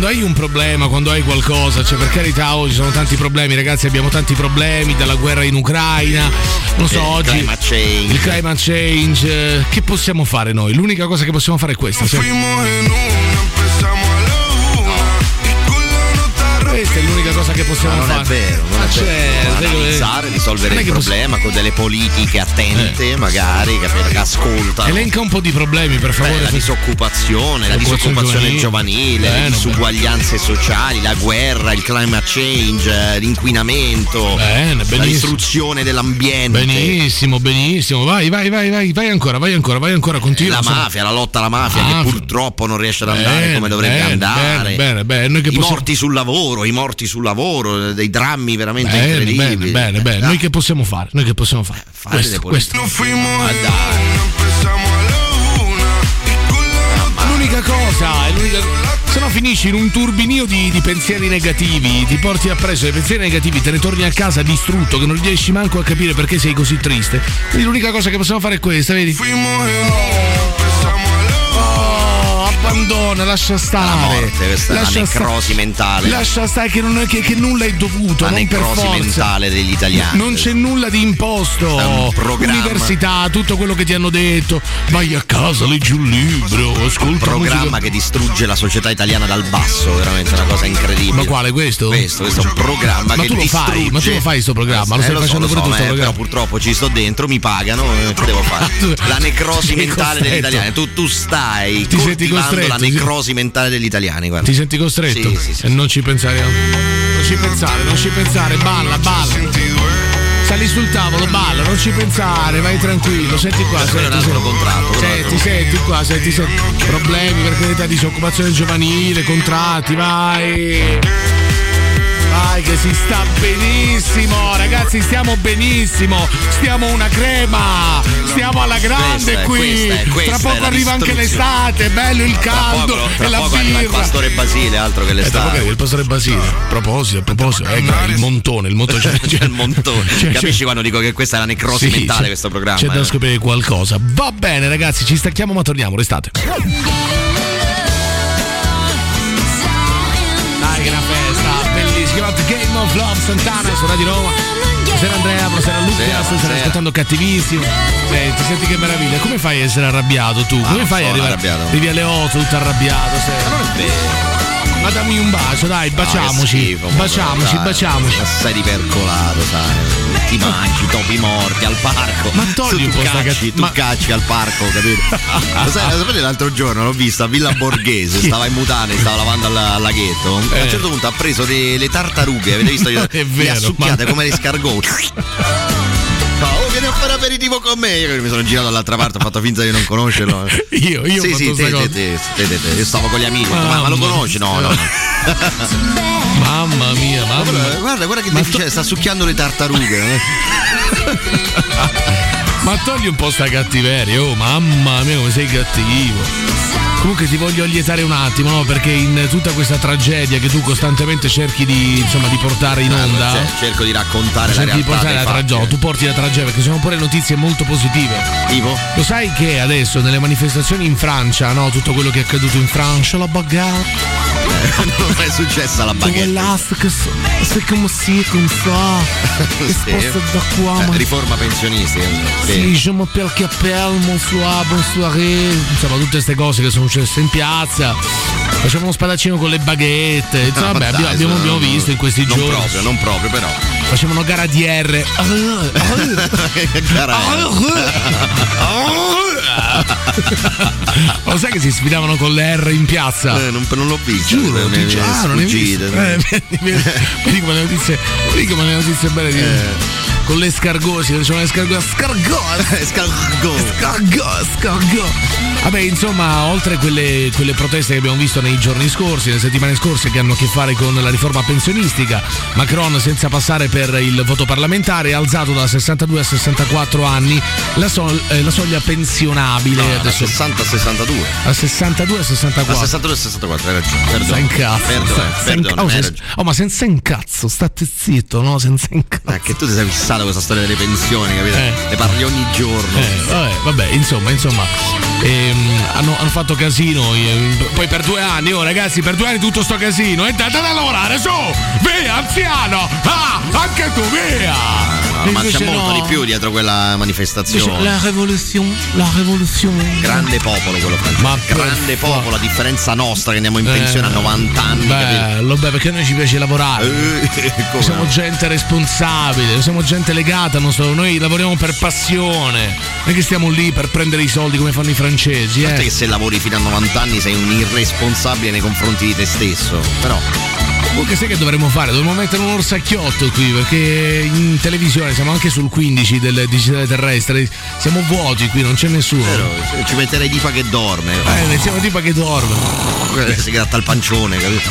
Hai un problema, quando hai qualcosa, cioè per carità oggi sono tanti problemi, ragazzi, abbiamo tanti problemi, dalla guerra in Ucraina, non so, Il oggi climate change. il climate change, eh, che possiamo fare noi? L'unica cosa che possiamo fare è questa. cioè- possiamo Ma non fare. è vero, non Ma è vero. come- Analizzare, risolvere non è il problema con delle politiche attente, magari, capire, che ascoltano. Elenca un po' di problemi, per favore. Beh, la disoccupazione, la Disoccupazione disoccupazione giovanile, Bene, le disuguaglianze sociali, la guerra, il climate change, eh, l'inquinamento, Bene, la distruzione dell'ambiente. Benissimo, benissimo. Vai, vai, vai, vai, vai ancora, vai ancora, vai ancora, continua. La mafia, la lotta alla mafia Mafia. che purtroppo non riesce ad andare Bene, come dovrebbe bene, andare. bene, bene, bene. Noi che I possiamo- morti sul lavoro, i morti sul lavoro, dei drammi veramente Bene, incredibili. bene, bene, bene. Dai, Noi che possiamo fare? Noi che possiamo fare? fate Questo, le questo. Nos fuimos en dai. una, empezamos a la una. Y con la L'unica cosa, è l'unica... se no finisci in un turbinio di, di pensieri negativi, ti porti appresso dei pensieri negativi, te ne torni a casa distrutto, che non riesci manco a capire perché sei così triste. Quindi l'unica cosa che possiamo fare è questa, vedi? fuimos abbandona, lascia La stare. morte, questa è la lascia sta- necrosi mentale. Lascia stare che, non è- che- che nulla è dovuto, La non per necrosi forza. mentale degli italiani. Non c'è nulla di imposto. Università, tutto quello che ti hanno detto. Vai a casa, leggi un libro, ascolta un programma musica. che distrugge la società italiana dal basso, veramente una cosa incredibile. Ma quale questo? Questo, questo è un programma Ma che tu lo fai, distrugge. ma tu lo fai sto programma, lo Eh, stai so, facendo lo pure so, tu sto eh, programma. Però purtroppo ci sto dentro, mi pagano, eh, che devo fare? La necrosi mentale degli italiani. Tu, tu stai Ti coltivando la ti- necrosi mentale degli italiani, guarda. Ti senti costretto? Sì, sì, sì. E non ci pensare. Non ci pensare, non ci pensare, balla, balla. Sali sul tavolo, balla, non ci pensare, vai tranquillo, senti qua, è un senti, altro senti. contratto. Senti, senti qua, senti, senti. Problemi per carità, disoccupazione giovanile, contratti, vai. Vai che si sta benissimo, ragazzi, stiamo benissimo. Stiamo una crema. Stiamo alla grande Questa è- qui. questa è- questa Tra poco arriva anche l'estate, bello il Tra caldo poco, tra e la poco arriva il birra. pastore Basile, altro che Eh, tra l'estate. il pastore Basile. A proposito, a proposito, eh, il montone, il montone. Cioè, C'è il montone. cioè- Capisci quando dico che questa è la necrosi Sì, mentale questo programma? C'è da eh? scoprire qualcosa. Va bene, ragazzi, ci stacchiamo, ma torniamo, restate. Bellissima. Game of Love Santana su Radio Roma. Buonasera Andrea, buonasera Luca, stai buonasera. ascoltando cattivissimo. Senti, senti che meraviglia. Come fai a essere arrabbiato tu? Come non fai a sono arrivare? arrabbiato. Arrivi alle 8 tutto arrabbiato. sei- Non è vero. Ma dammi un bacio, dai, No, baciamoci. schifo, mo, baciamoci, dai. baciamoci. Ma sei ripercolato, sai. Ti mangi topi morti al parco. Ma togli tu, un po' sta cacci, cat- tu ma- cacci al parco, capito? lo, sai, sapete l'altro giorno l'ho vista a Villa Borghese, stava in mutane, stava lavando al, laghetto. A Eh. un certo punto ha preso le, le tartarughe, avete visto? Non è le vero, ha succhiate ma- come le scargot. No, oh, vieni a fare aperitivo con me. Io mi sono girato dall'altra parte, ho fatto finta di non conoscerlo. Io, io ho sì, fatto sì, te, te, te, te, te, te. Io stavo con gli amici, detto, ma, ma lo conosci? No, no. Mamma mia, mamma mia. Guarda, guarda che Ma deficiente, sta succhiando le tartarughe. eh. Ma togli un po' sta cattiveria, oh mamma mia come sei cattivo. Comunque ti voglio allietare un attimo, no? Perché in tutta questa tragedia che tu costantemente cerchi di, insomma, di portare in onda. Cioè, cerco di raccontare la cerchi di realtà portare la tragedia, tu porti la tragedia perché sono pure notizie molto positive. Tipo? Lo sai che adesso nelle manifestazioni in Francia, no? Tutto quello che è accaduto in Francia, la bagarre. non è successa la baguette. Voilà, c'est que ça- c'est comme si, comme ça. Sì. Sposta da qua, Eh, ma- riforma pensionistica. Sì, Sì. je m'appelle Capel, bonsoir, bonsoir, insomma tutte queste cose che sono successe in piazza. Facciamo uno spadaccino con le baguette, insomma, No, vabbè, abbiamo, abbiamo- visto in questi non giorni. proprio, non proprio, però. Facevano gara di R. Gara Lo sai che si sfidavano con le R in piazza? Eh, non, non l'ho visto. Giuro, mi- ti giuro, è ah, non hai visto? Eh, vedi, come le notizie, vedi come le notizie belle di, con le scargosi, dicevano le scargosi, scargosi, scargosi, scargosi, scargosi. Vabbè, insomma, oltre quelle, quelle proteste che abbiamo visto nei giorni scorsi, nelle settimane scorse, che hanno a che fare con la riforma pensionistica, Macron, senza passare per il voto parlamentare, ha alzato da 62 a 64 anni la, sol- eh, la soglia pensionabile. No, da Adesso 60 a 62. a 62 a 64. A 62 e 64, hai ragione. Perdono. Sei in cazzo. Perdono, in perdono, ca- oh, ragione. oh, ma senza incazzo, state zitto, no? Senza incazzo. Eh, che tu ti sei fissato con questa storia delle pensioni, capito? Eh. Ne parli ogni giorno. Eh, vabbè, vabbè, insomma, insomma, ehm, hanno, hanno fatto casino. ehm, poi per due anni, oh ragazzi, per due anni tutto sto casino. E andate a lavorare, su! Via, anziano! Ah, anche tu, via! No, ma c'è molto no. di più dietro quella manifestazione. La rivoluzione, la rivoluzione. Grande popolo quello francese. Ma Grande fa- popolo, a differenza nostra che andiamo in Eh, pensione a 90 anni. Bello, beh, perché a noi ci piace lavorare. Eh, siamo no? gente responsabile, siamo gente legata, non so, noi lavoriamo per passione. Non è che stiamo lì per prendere i soldi come fanno i francesi, eh. che se lavori fino a 90 anni sei un irresponsabile nei confronti di te stesso. Però Comunque sai che dovremmo fare? Dovremmo mettere un orsacchiotto qui perché in televisione siamo anche sul 15 del digitale terrestre, siamo vuoti qui, non c'è nessuno. Vero, ci metterei Dipa che dorme. Eh, siamo tipo che dorme. Quella che si gratta il pancione, capito?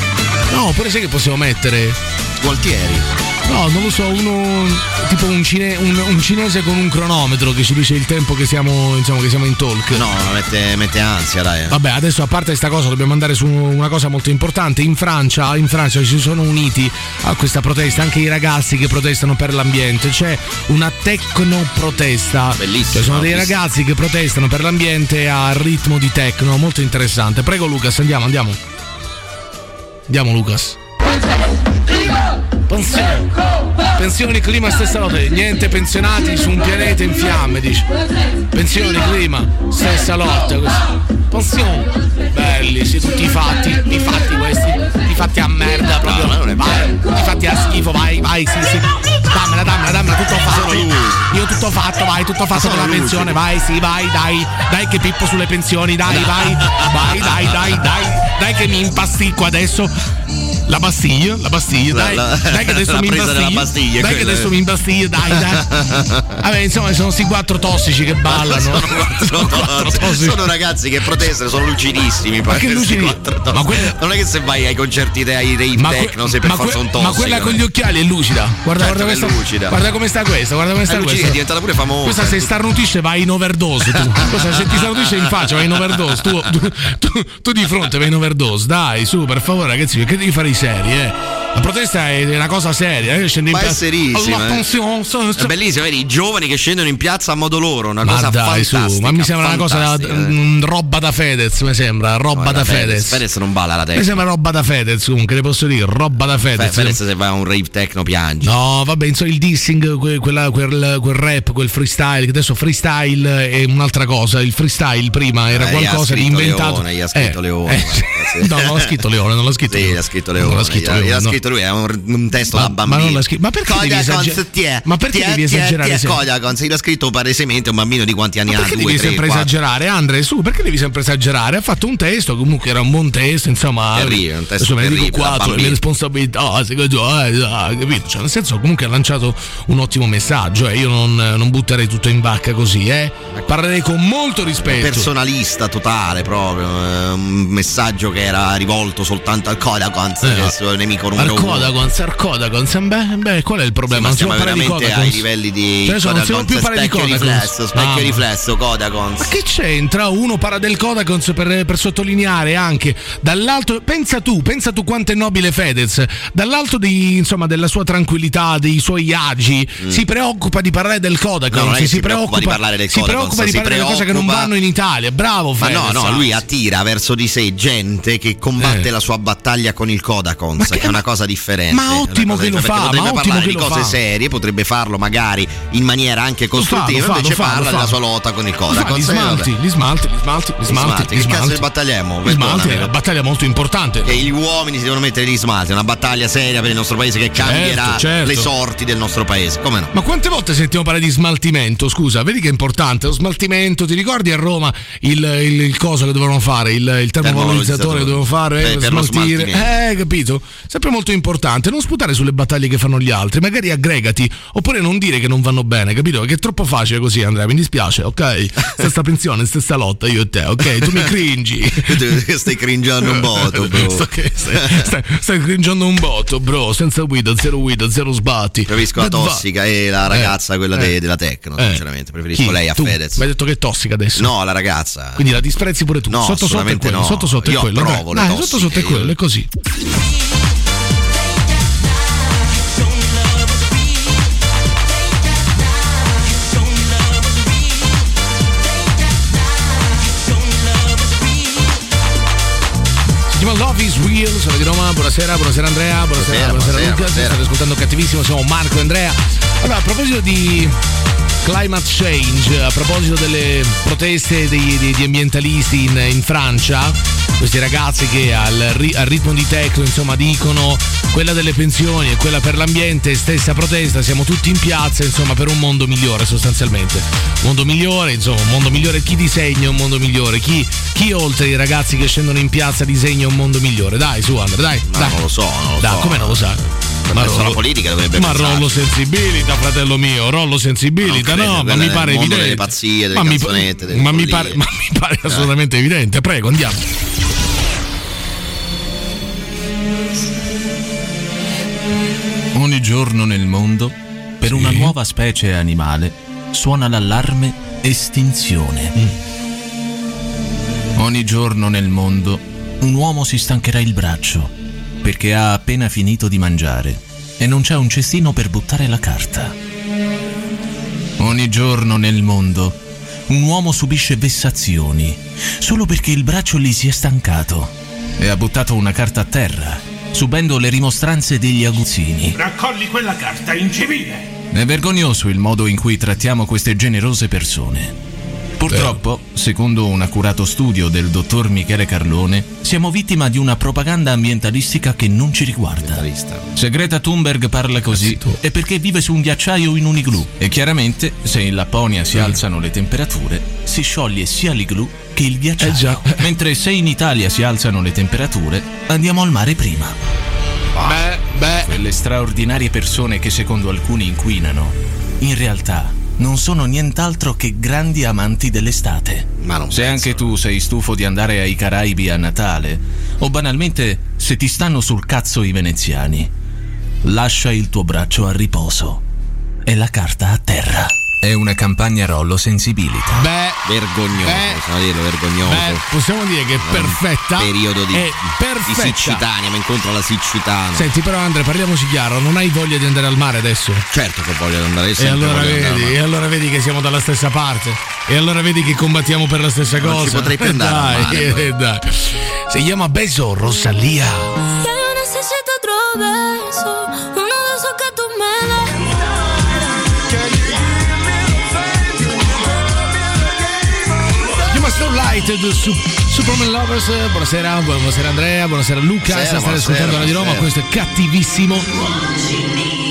No, oppure sai che possiamo mettere? Gualtieri. No, non lo so, uno tipo un, cine- un- un cinese con un cronometro che ci dice il tempo che siamo, insomma, che siamo in talk. No, mette, mette ansia, dai. Vabbè, adesso a parte questa cosa dobbiamo andare su una cosa molto importante. In Francia, in Francia si sono uniti a questa protesta anche i ragazzi che protestano per l'ambiente. C'è una tecno protesta. Bellissimo, Cioè, sono dei ragazzi che protestano per l'ambiente a ritmo di tecno, molto interessante. Prego Lucas, andiamo, andiamo. Andiamo Lucas. Pensioni, pensioni, clima, stessa lotta. Niente pensionati su un pianeta in fiamme, dice. Pensioni, clima, stessa lotta. Pensioni, belli, sì, tutti i fatti, i fatti questi, i fatti a merda proprio. No, non è vai, i fatti a schifo, vai, vai, sì, sì. Dammela, dammela, dammela, tutto fatto. Io tutto fatto, vai, tutto fatto per la pensione, vai, sì, vai, dai, dai che pippo sulle pensioni, dai, vai, vai, dai, dai, dai, dai che mi impasticco adesso. La pastiglia, la pastiglia, dai, dai che adesso mi pastiglia, dai che quella. adesso mi imbastiglio, dai, dai. Vabbè, insomma, sono sti quattro tossici che ballano. Sono, quattro quattro tossici. Sono ragazzi che protestano, sono lucidissimi. poi, che questi lucidi? Ma quelle- Non è che se vai ai concerti ai rave Ma, que- techno sei per ma forza que- un tossico. ma quella con gli occhiali è lucida. Guarda, Certo guarda, questa, lucida. guarda come sta questa, guarda come sta È lucida, questa. è diventata pure famosa. Questa se starnutisce vai in overdose tu. Questa se ti starnutisce in faccia vai in overdose. Tu, tu, tu- tu di fronte vai in overdose. Dai, su, per favore, ragazzi, perché devi fare i seri, eh? La protesta è una cosa seria, eh? Scendi in Ma è piazza- serissima. Alla eh. È bellissimo, vedi i giovani che scendono in piazza a modo loro, una Ma cosa dai, su, ma mi sembra una cosa da, fantastica, eh. roba da Fedez, mi sembra, roba Guarda, da Fedez, Fedez. Fedez non balla la Mi tecno. sembra roba da Fedez, comunque, le posso dire, roba da Fe- Fedez. Fedez se vai a un rave techno piangi. No, vabbè, insomma, il dissing, que- quella- quel, quel rap, quel freestyle, che adesso freestyle è un'altra cosa. Il freestyle prima era Eh, qualcosa di inventato. Leone, gli ha scritto Leone, eh, sì. no, non l'ha scritto Leone, non l'ha scritto Sì, Leone. l'ha scritto Non Leone. l'ha scritto Leone, no. Scritto lui, è un, un testo Ma- da ma bambino. non l'ha scritto- ma perché devi Codacons, esager- tie, ma perché tie, devi esagerare tie? Codacons, l'ha scritto palesemente un bambino di quanti anni Ma ha? perché Due, devi tre, sempre quattro? esagerare, Andre? Su, perché devi sempre esagerare? Ha fatto un testo, comunque era un buon testo, insomma. Terribile, un testo me dico terribile, da quattro, le bambino. responsabilità, secondo eh, ah, capito? Cioè, nel senso, comunque ha lanciato un ottimo messaggio, eh. Io non, non butterei tutto in vacca così, eh. Parlerei con molto rispetto. personalista totale proprio eh, un messaggio che era rivolto soltanto al Codacons Eh, che è il suo nemico numero uno Arcodacons, Arcodacons, beh, beh, qual è il problema? ma non siamo si veramente ai Codacons. livelli di Cioè, adesso non si Codacons, più parlare di Codacons. riflesso specchio Ah, riflesso Codacons Ma che c'entra? Uno parla del Codacons per, per sottolineare anche dall'alto. Pensa tu, pensa tu quanto è nobile Fedez. Dall'alto di, insomma, della sua tranquillità, dei suoi agi, si preoccupa di parlare del Codacons. Mm. No, che si, si preoccupa di parlare del si Codacons, preoccupa di si parlare delle cose che non preoccupa- vanno in Italia. Bravo ma Fedez. no no lui attira verso di sé gente che combatte la sua battaglia con il Kodakons, che, è una cosa differente. ma ottimo cosa che lo fa, ma ottimo parlare che di cose fa. serie, potrebbe farlo magari in maniera anche Lo fa, costruttiva, lo fa, invece lo fa, lo parla fa. della sua lotta con il Lo fa, Kodakons. Li Eh, smalti, vabbè. li smalti, li smalti, li smalti. Che cazzo di battagliamo? Gli smalti è una battaglia molto importante. Che gli uomini si devono mettere gli smalti, è una battaglia seria per il nostro paese che cambierà certo. le sorti del nostro paese. Come no? Ma quante volte sentiamo parlare di smaltimento? Scusa, vedi che è importante lo smaltimento. Ti ricordi a Roma il, il, il coso che dovevano fare? Il, il termovalorizzatore che dovevano fare? Eh, per smaltire. Eh, capito? Sempre molto importante. Non sputare sulle battaglie che fanno gli altri, magari aggregati. Oppure non dire che non vanno bene, capito? Che è troppo facile così, Andrea. Mi dispiace, ok? Stessa pensione, stessa lotta, io e te, ok? Tu mi cringi. Stai cringiando un botto, bro. Stai, stai, stai cringiando un botto, bro. Senza guida, zero guida, zero sbatti. Preferisco la va- tossica e la ragazza, quella eh. de- della Tecno, Eh. sinceramente. Preferisco Chi? lei a Tu? Fedez. Mi hai detto che è tossica adesso. No, la ragazza. Quindi la disprezzi pure tu. No, sotto sotto è quello. no. Sotto sotto è quello. Dai, sotto sotto è quello, è così. Love is Real, sono di Roma, buonasera, buonasera Andrea, buonasera, Buonasera, buonasera, buonasera, Luca, buonasera. state ascoltando cattivissimo, siamo Marco e Andrea. Allora, a proposito di climate change, a proposito delle proteste di ambientalisti in, in Francia, questi ragazzi che al, ri- al ritmo di techno insomma dicono quella delle pensioni e quella per l'ambiente, stessa protesta, siamo tutti in piazza insomma per un mondo migliore sostanzialmente. Un mondo migliore, insomma, un mondo migliore, chi disegna un mondo migliore, chi, chi oltre i ragazzi che scendono in piazza disegna un mondo migliore. Dai su Andrea, dai. Ma dai. non lo so, non lo Dai, so. come non lo sai? Penso la politica dovrebbe ma pensarci. rollo sensibilità, fratello mio, rollo credo, no, ma mi pare evidente. delle pazzie, delle ma mi, ma mi pare, ma mi pare Dai. assolutamente evidente. Prego, andiamo. Ogni giorno nel mondo, per una nuova specie animale, suona l'allarme estinzione. Ogni giorno nel mondo, un uomo si stancherà il braccio perché ha appena finito di mangiare e non c'è un cestino per buttare la carta. Ogni giorno nel mondo, un uomo subisce vessazioni solo perché il braccio gli si è stancato e ha buttato una carta a terra, subendo le rimostranze degli aguzzini. Raccolli quella carta incivile. È vergognoso il modo in cui trattiamo queste generose persone. Purtroppo, secondo un accurato studio del dottor Michele Carlone, siamo vittima di una propaganda ambientalistica che non ci riguarda. Se Greta Thunberg parla così è perché vive su un ghiacciaio in un igloo e chiaramente se in Lapponia si alzano le temperature si scioglie sia l'igloo che il ghiacciaio. Mentre se in Italia si alzano le temperature andiamo al mare prima. Beh, beh. Quelle straordinarie persone che secondo alcuni inquinano, in realtà non sono nient'altro che grandi amanti dell'estate. se anche tu sei stufo di andare ai Caraibi a Natale, o banalmente se ti stanno sul cazzo i veneziani, lascia il tuo braccio a riposo e la carta a terra. È una campagna Rollo Sensibility. Beh, vergognoso, beh, possiamo dirlo, vergognoso. Beh, possiamo dire che è perfetta. periodo di, È di perfetta. siccità, andiamo incontro alla siccità. Senti, però Andrea, parliamoci chiaro, non hai voglia di andare al mare adesso? Certo che voglio andare E sempre allora, andare e allora vedi che siamo dalla stessa parte. E allora vedi che combattiamo per la stessa Non cosa. ci potrei più andare al dai, mare, eh, dai. Si chiama Beso Rosalia. Ya yo necesito otro Chiama Starlighted su Superman Lovers. Buonasera, buonasera Andrea, buonasera Luca. Buonasera, State ascoltando la di Roma, questo è cattivissimo.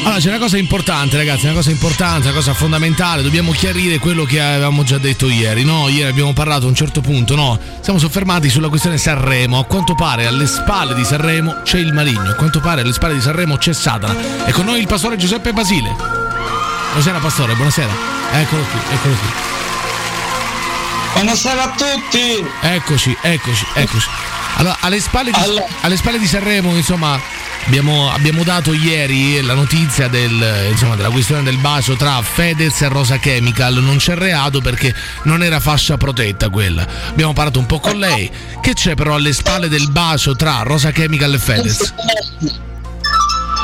Allora, c'è una cosa importante, ragazzi, una cosa importante, una cosa fondamentale. Dobbiamo chiarire quello che avevamo già detto ieri, no? Ieri abbiamo parlato a un certo punto, no? Siamo soffermati sulla questione Sanremo. A quanto pare alle spalle di Sanremo c'è il maligno, a quanto pare alle spalle di Sanremo c'è Satana. E con noi il pastore Giuseppe Basile. Buonasera, pastore, buonasera. Eccolo qui, eccolo qui. Buonasera a tutti. Eccoci, eccoci, eccoci. Allora, alle spalle di, alle spalle di Sanremo, insomma, abbiamo, abbiamo dato ieri la notizia del, insomma, della questione del bacio tra Fedez e Rosa Chemical. Non c'è reato perché non era fascia protetta quella. Abbiamo parlato un po' con lei. Che c'è però alle spalle del bacio tra Rosa Chemical e Fedez?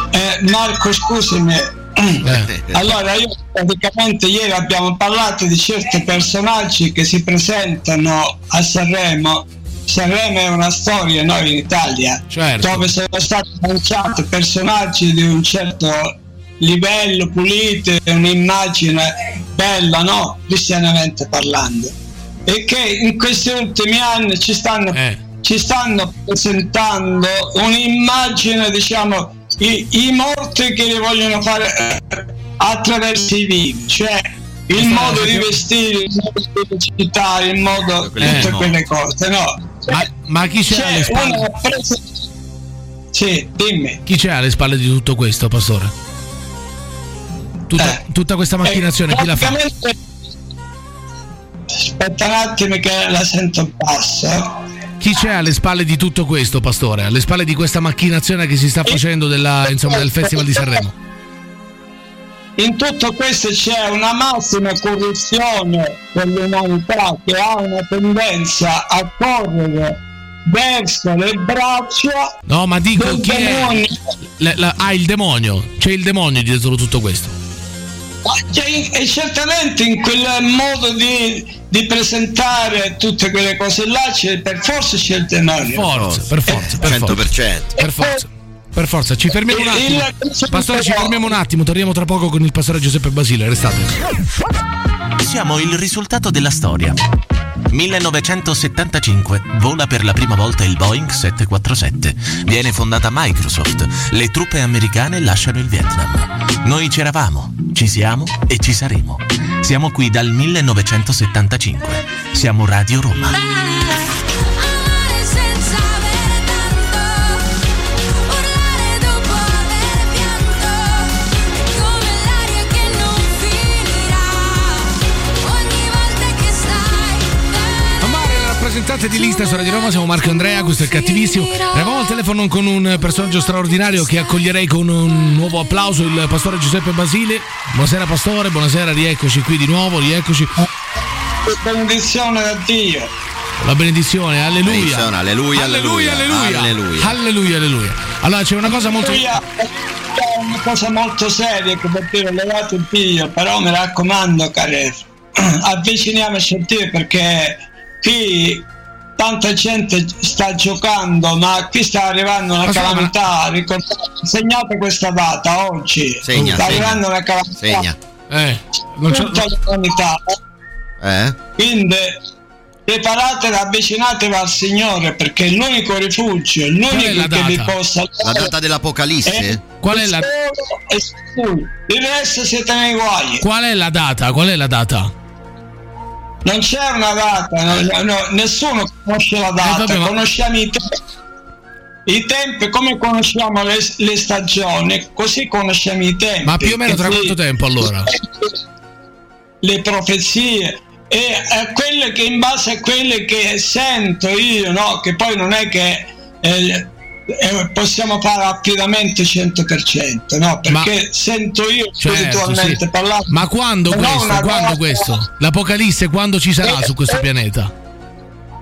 Eh, Marco, scusami. Eh. Allora, io praticamente ieri abbiamo parlato di certi personaggi che si presentano a Sanremo Sanremo è una storia noi in Italia Certo. dove sono stati lanciati personaggi di un certo livello pulite, un'immagine bella, no? Cristianamente parlando. E che in questi ultimi anni ci stanno, Eh. ci stanno presentando un'immagine, diciamo, i, i morti che li vogliono fare eh, attraverso i vivi, cioè il modo di vestire, il modo di recitare, il modo Eh. tutte quelle cose, no? Ma, ma chi c'è alle C'è spalle? una presa- Sì, dimmi. Chi c'è alle spalle di tutto questo, Pastore? Tutta, tutta questa macchinazione, chi la fa? Eh, Aspetta un attimo che la sento bassa. Chi c'è alle spalle di tutto questo, Pastore? Alle spalle di questa macchinazione che si sta facendo della, insomma, del Festival di Sanremo? In tutto questo c'è una massima corruzione dell'umanità che ha una tendenza a correre verso le braccia No, ma dico chi è? demonio. La- la- ah, il demonio. C'è il demonio dietro tutto questo. Cioè, e certamente in quel modo di, di presentare tutte quelle cose là c'è, per forza c'è il demonio. Forza, per forza, per forza. 100%. Per forza. Per forza, ci fermiamo un attimo. Pastore, ci fermiamo un attimo, torniamo tra poco con il pastore Giuseppe Basile, restate. Siamo il risultato della storia. 1975 vola per la prima volta il Boeing 747. Viene fondata Microsoft. Le truppe americane lasciano il Vietnam. Noi c'eravamo, ci siamo e ci saremo. Siamo qui dal 1975. Siamo Radio Roma. Rappresentante di lista su Radio Roma, siamo Marco Andrea, questo è cattivissimo. Eravamo al telefono con un personaggio straordinario che accoglierei con un nuovo applauso, il pastore Giuseppe Basile. Buonasera pastore, buonasera, rieccoci qui di nuovo, rieccoci. Benedizione da Dio. La benedizione, alleluia. Benedizione, alleluia, alleluia, alleluia, alleluia, alleluia, alleluia. Allora c'è una cosa molto... È una cosa molto seria che per dire levate il Dio, però mi raccomando care, avviciniamoci a Dio perché qui tanta gente sta giocando, ma qui sta arrivando una calamità, ricordate, segnate questa data oggi, Segna, sta segna. arrivando una calamità. Segna. Eh, non c'è... l'umanità. Eh? Quindi preparatevi, avvicinatevi al Signore perché è l'unico rifugio, è l'unico che vi data? possa La data dell'Apocalisse? Eh, Qual è la-. Il resto siete nei guai. Qual è la data? Qual è la data? Non c'è una data, no, no, no, nessuno conosce la data, vabbè, ma- conosciamo i tempi. I tempi, come conosciamo le, le stagioni, così conosciamo i tempi. Ma più o meno tra quanto tempo allora? Le profezie e a quelle che in base a quelle che sento io, no? Che poi non è che eh, eh, possiamo fare affidamento 100%, no? Perché sento io Certo, spiritualmente sì. parlando. Ma quando questo? una Quando data- questo? L'Apocalisse quando ci sarà su questo pianeta?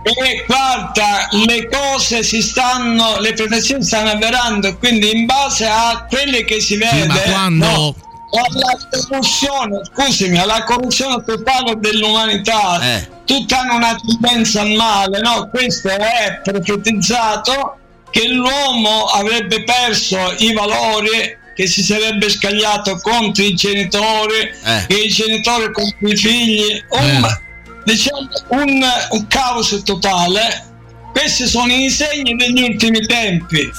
E guarda, le cose si stanno, le profezie stanno avverando, quindi in base a quelle che si vede, ma quando- no, alla corruzione, scusami, alla corruzione totale dell'umanità, Eh. tutti hanno una tendenza al male, no? Questo è profetizzato che l'uomo avrebbe perso i valori che si sarebbe scagliato contro i genitori Eh. e i genitori contro i figli. Un, diciamo un, un caos totale. Questi sono i segni degli ultimi tempi.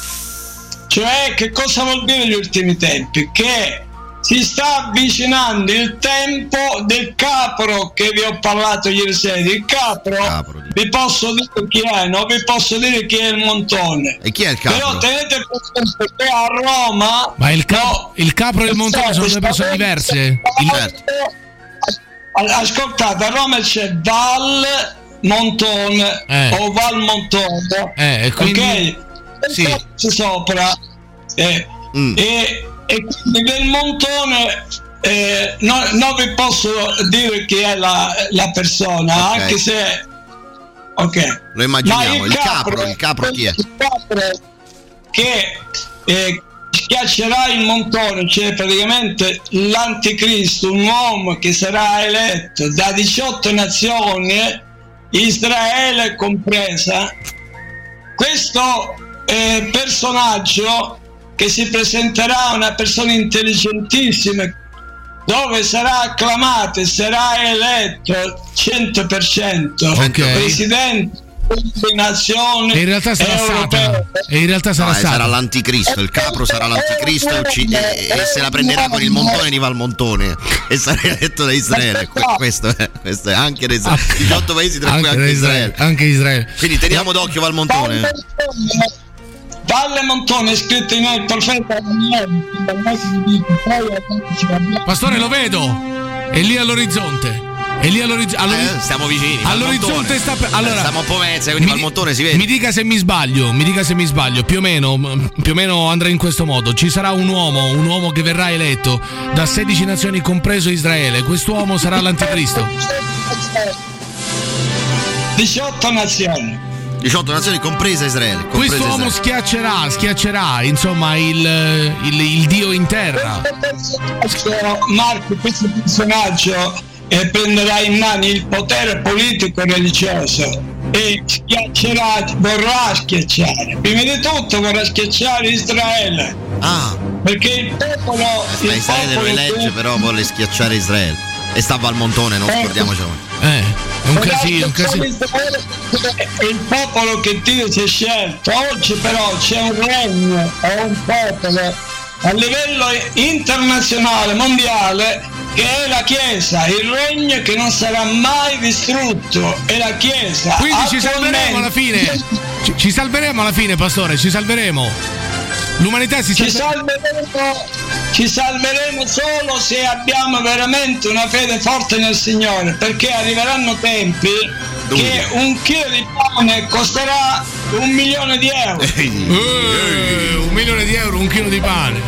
Cioè che cosa vuol dire gli ultimi tempi? Che si sta avvicinando il tempo del capro che vi ho parlato ieri sera il capro, vi posso dire chi è non vi posso dire chi è il montone E chi è il però capo? tenete presente che a Roma Ma il, cap- il capro e il montone sono due persone diverse? Il- Al- Ascoltate, a Roma c'è Val Montone Eh. o Val Montone, Eh, e quindi- ok? sì. Sopra eh, Mm. e, e del Montone eh, no- non vi posso dire chi è la, la persona, Ok. anche se ok. Lo immaginiamo, Ma il capro, il capro chi è? il capro che eh, schiaccerà il montone, cioè praticamente l'anticristo, un uomo che sarà eletto da 18 nazioni Israele compresa, questo eh, personaggio che si presenterà una persona intelligentissima dove sarà acclamato e sarà eletto 100% Ok. presidente delle nazioni E in realtà sarà. Satana. E in realtà sarà No, eh, sarà l'anticristo, il capro sarà l'anticristo e, ucci- e- e se la prenderà con il montone di Valmontone e sarà eletto da Israele. Que- questo, è, questo è anche da Israele. 18 paesi tra cui Anche, Israele. Israele. Anche Israele. Quindi teniamo d'occhio Valmontone. Montone è scritto in il profeta Daniele, Pastore, lo vedo. È lì all'orizzonte. È lì all'orizzonte. Eh, stiamo vicini. All'orizzonte sta per. Allora, Eh, Stiamo un po' mezza, quindi mi- Valmontone si vede. Mi dica se mi sbaglio, mi dica se mi sbaglio, più o meno, più o meno andrà in questo modo. Ci sarà un uomo, un uomo che verrà eletto da 16 nazioni, compreso Israele. Quest'uomo sarà l'anticristo. 18 nazioni. 18 nazioni compresa Israele. compresa Quest'uomo Israele. schiaccerà, schiaccerà, insomma, il, il- il Dio in terra. Marco, questo personaggio eh, prenderà in mano il potere politico e religioso e schiaccerà, vorrà schiacciare. Prima di tutto vorrà schiacciare Israele. Ah. Perché il popolo, il Israele lo elegge, però vuole schiacciare Israele. E sta a Valmontone, non scordiamocelo. Eh, un casino, un casino. È il popolo che Dio si è scelto. Oggi però c'è un regno, è un popolo a livello internazionale, mondiale, che è la Chiesa, il regno che non sarà mai distrutto, è la Chiesa. Quindi ci salveremo alla fine. Ci, ci salveremo alla fine, pastore, ci salveremo. L'umanità si Ci salverà. salveremo, ci salveremo solo se abbiamo veramente una fede forte nel Signore, perché arriveranno tempi che un chilo di pane costerà un milione di euro. Eh, un milione di euro, un chilo di pane.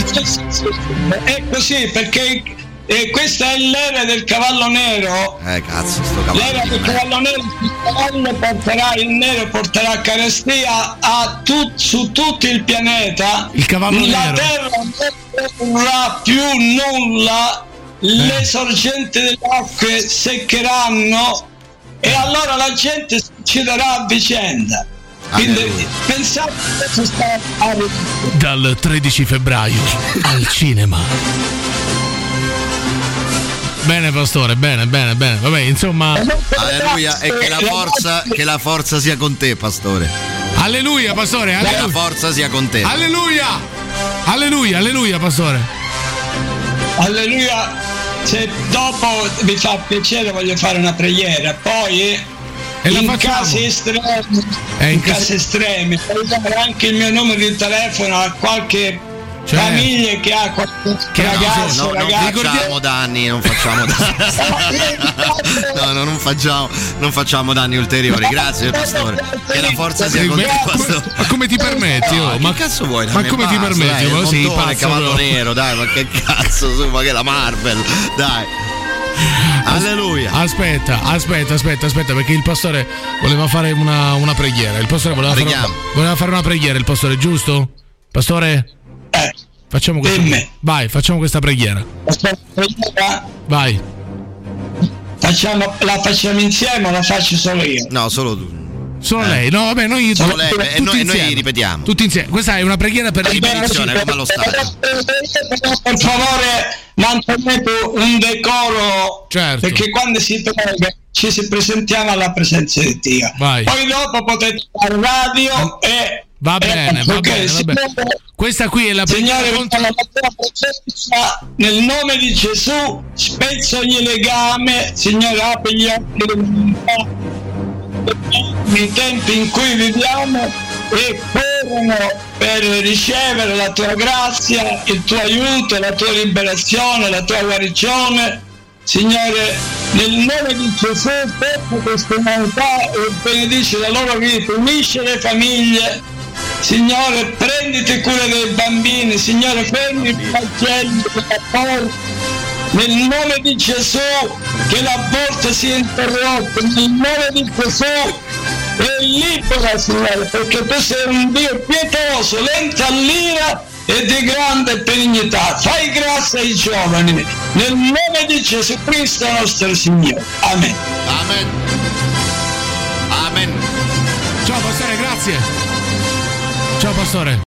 È così perché eh, questa è l'era del cavallo nero. Eh, cazzo, sto L'era cavallo. del cavallo nero, il cavallo porterà il nero, porterà carestia a tut- su tutto il pianeta. Il cavallo La nero. terra non produrrà più nulla, le sorgenti delle acque seccheranno e allora la gente si ucciderà a vicenda. Quindi pensate che cosa sta arrivando. Dal 13 febbraio al cinema. Bene, pastore, bene, bene, bene. Vabbè, insomma. Alleluia, e che la forza, che la forza sia con te, pastore. Alleluia, pastore. Che la Alleluia. forza sia con te. Alleluia. Alleluia, alleluia, pastore. Alleluia. Se dopo vi fa piacere voglio fare una preghiera, poi E la in casi estremi, Eh, in in casi- casi estremi, puoi dare anche il mio numero di telefono a qualche Certo. famiglia che ha Che ha ragazzo, No, non facciamo danni, non facciamo danni. No, no, non facciamo, non facciamo danni ulteriori. Grazie, pastore. Che la forza sia con te, pastore. Ma come ti permetti? oh? Ma Ma che cazzo vuoi? Ma me? come ti permetti? Dai, Ma sei pazzo, cavallo proprio. nero, dai, ma che cazzo, su, ma che la Marvel, dai. Alleluia. Aspetta, aspetta, aspetta, aspetta, perché il pastore voleva fare una, una preghiera. Il pastore voleva fare, voleva fare una preghiera, il pastore, giusto? Pastore? Facciamo questa, vai, facciamo questa preghiera. Preghiera, Vai. Facciamo, la facciamo insieme o la faccio solo io? No, solo tu. Solo Eh. lei, no, vabbè, noi Solo lei, tutti e noi- e noi insieme. ripetiamo. Tutti insieme. Questa è una preghiera per Benedizione, come allo stadio. Per favore mantenete un decoro Certo. perché quando si prega ci si presentiamo alla presenza di Dio. Vai. Poi dopo potete fare radio e Va bene, va ok, bene, va bene. Signore, Questa qui è la Signore, preghiera contro con la tua presenza, nel nome di Gesù, spezzo ogni legame, Signore, apri gli occhi nei tempi in cui viviamo e corrono per ricevere la tua grazia, il tuo aiuto, la tua liberazione, la tua guarigione. Signore, nel nome di Gesù, tocca questa umanità e benedici la loro vita, unisce le famiglie, Signore, prenditi cura dei bambini, Signore, fermi i dell'aborto. Nel nome di Gesù, che l'aborto sia interrotto, nel nome di Gesù, e libera, Signore, perché tu sei un Dio pietoso, lento all'ira e di grande benignità. Fai grazia ai giovani, nel nome di Gesù Cristo nostro Signore. Amen. Amen. Ciao pastore, grazie. Ciao pastore.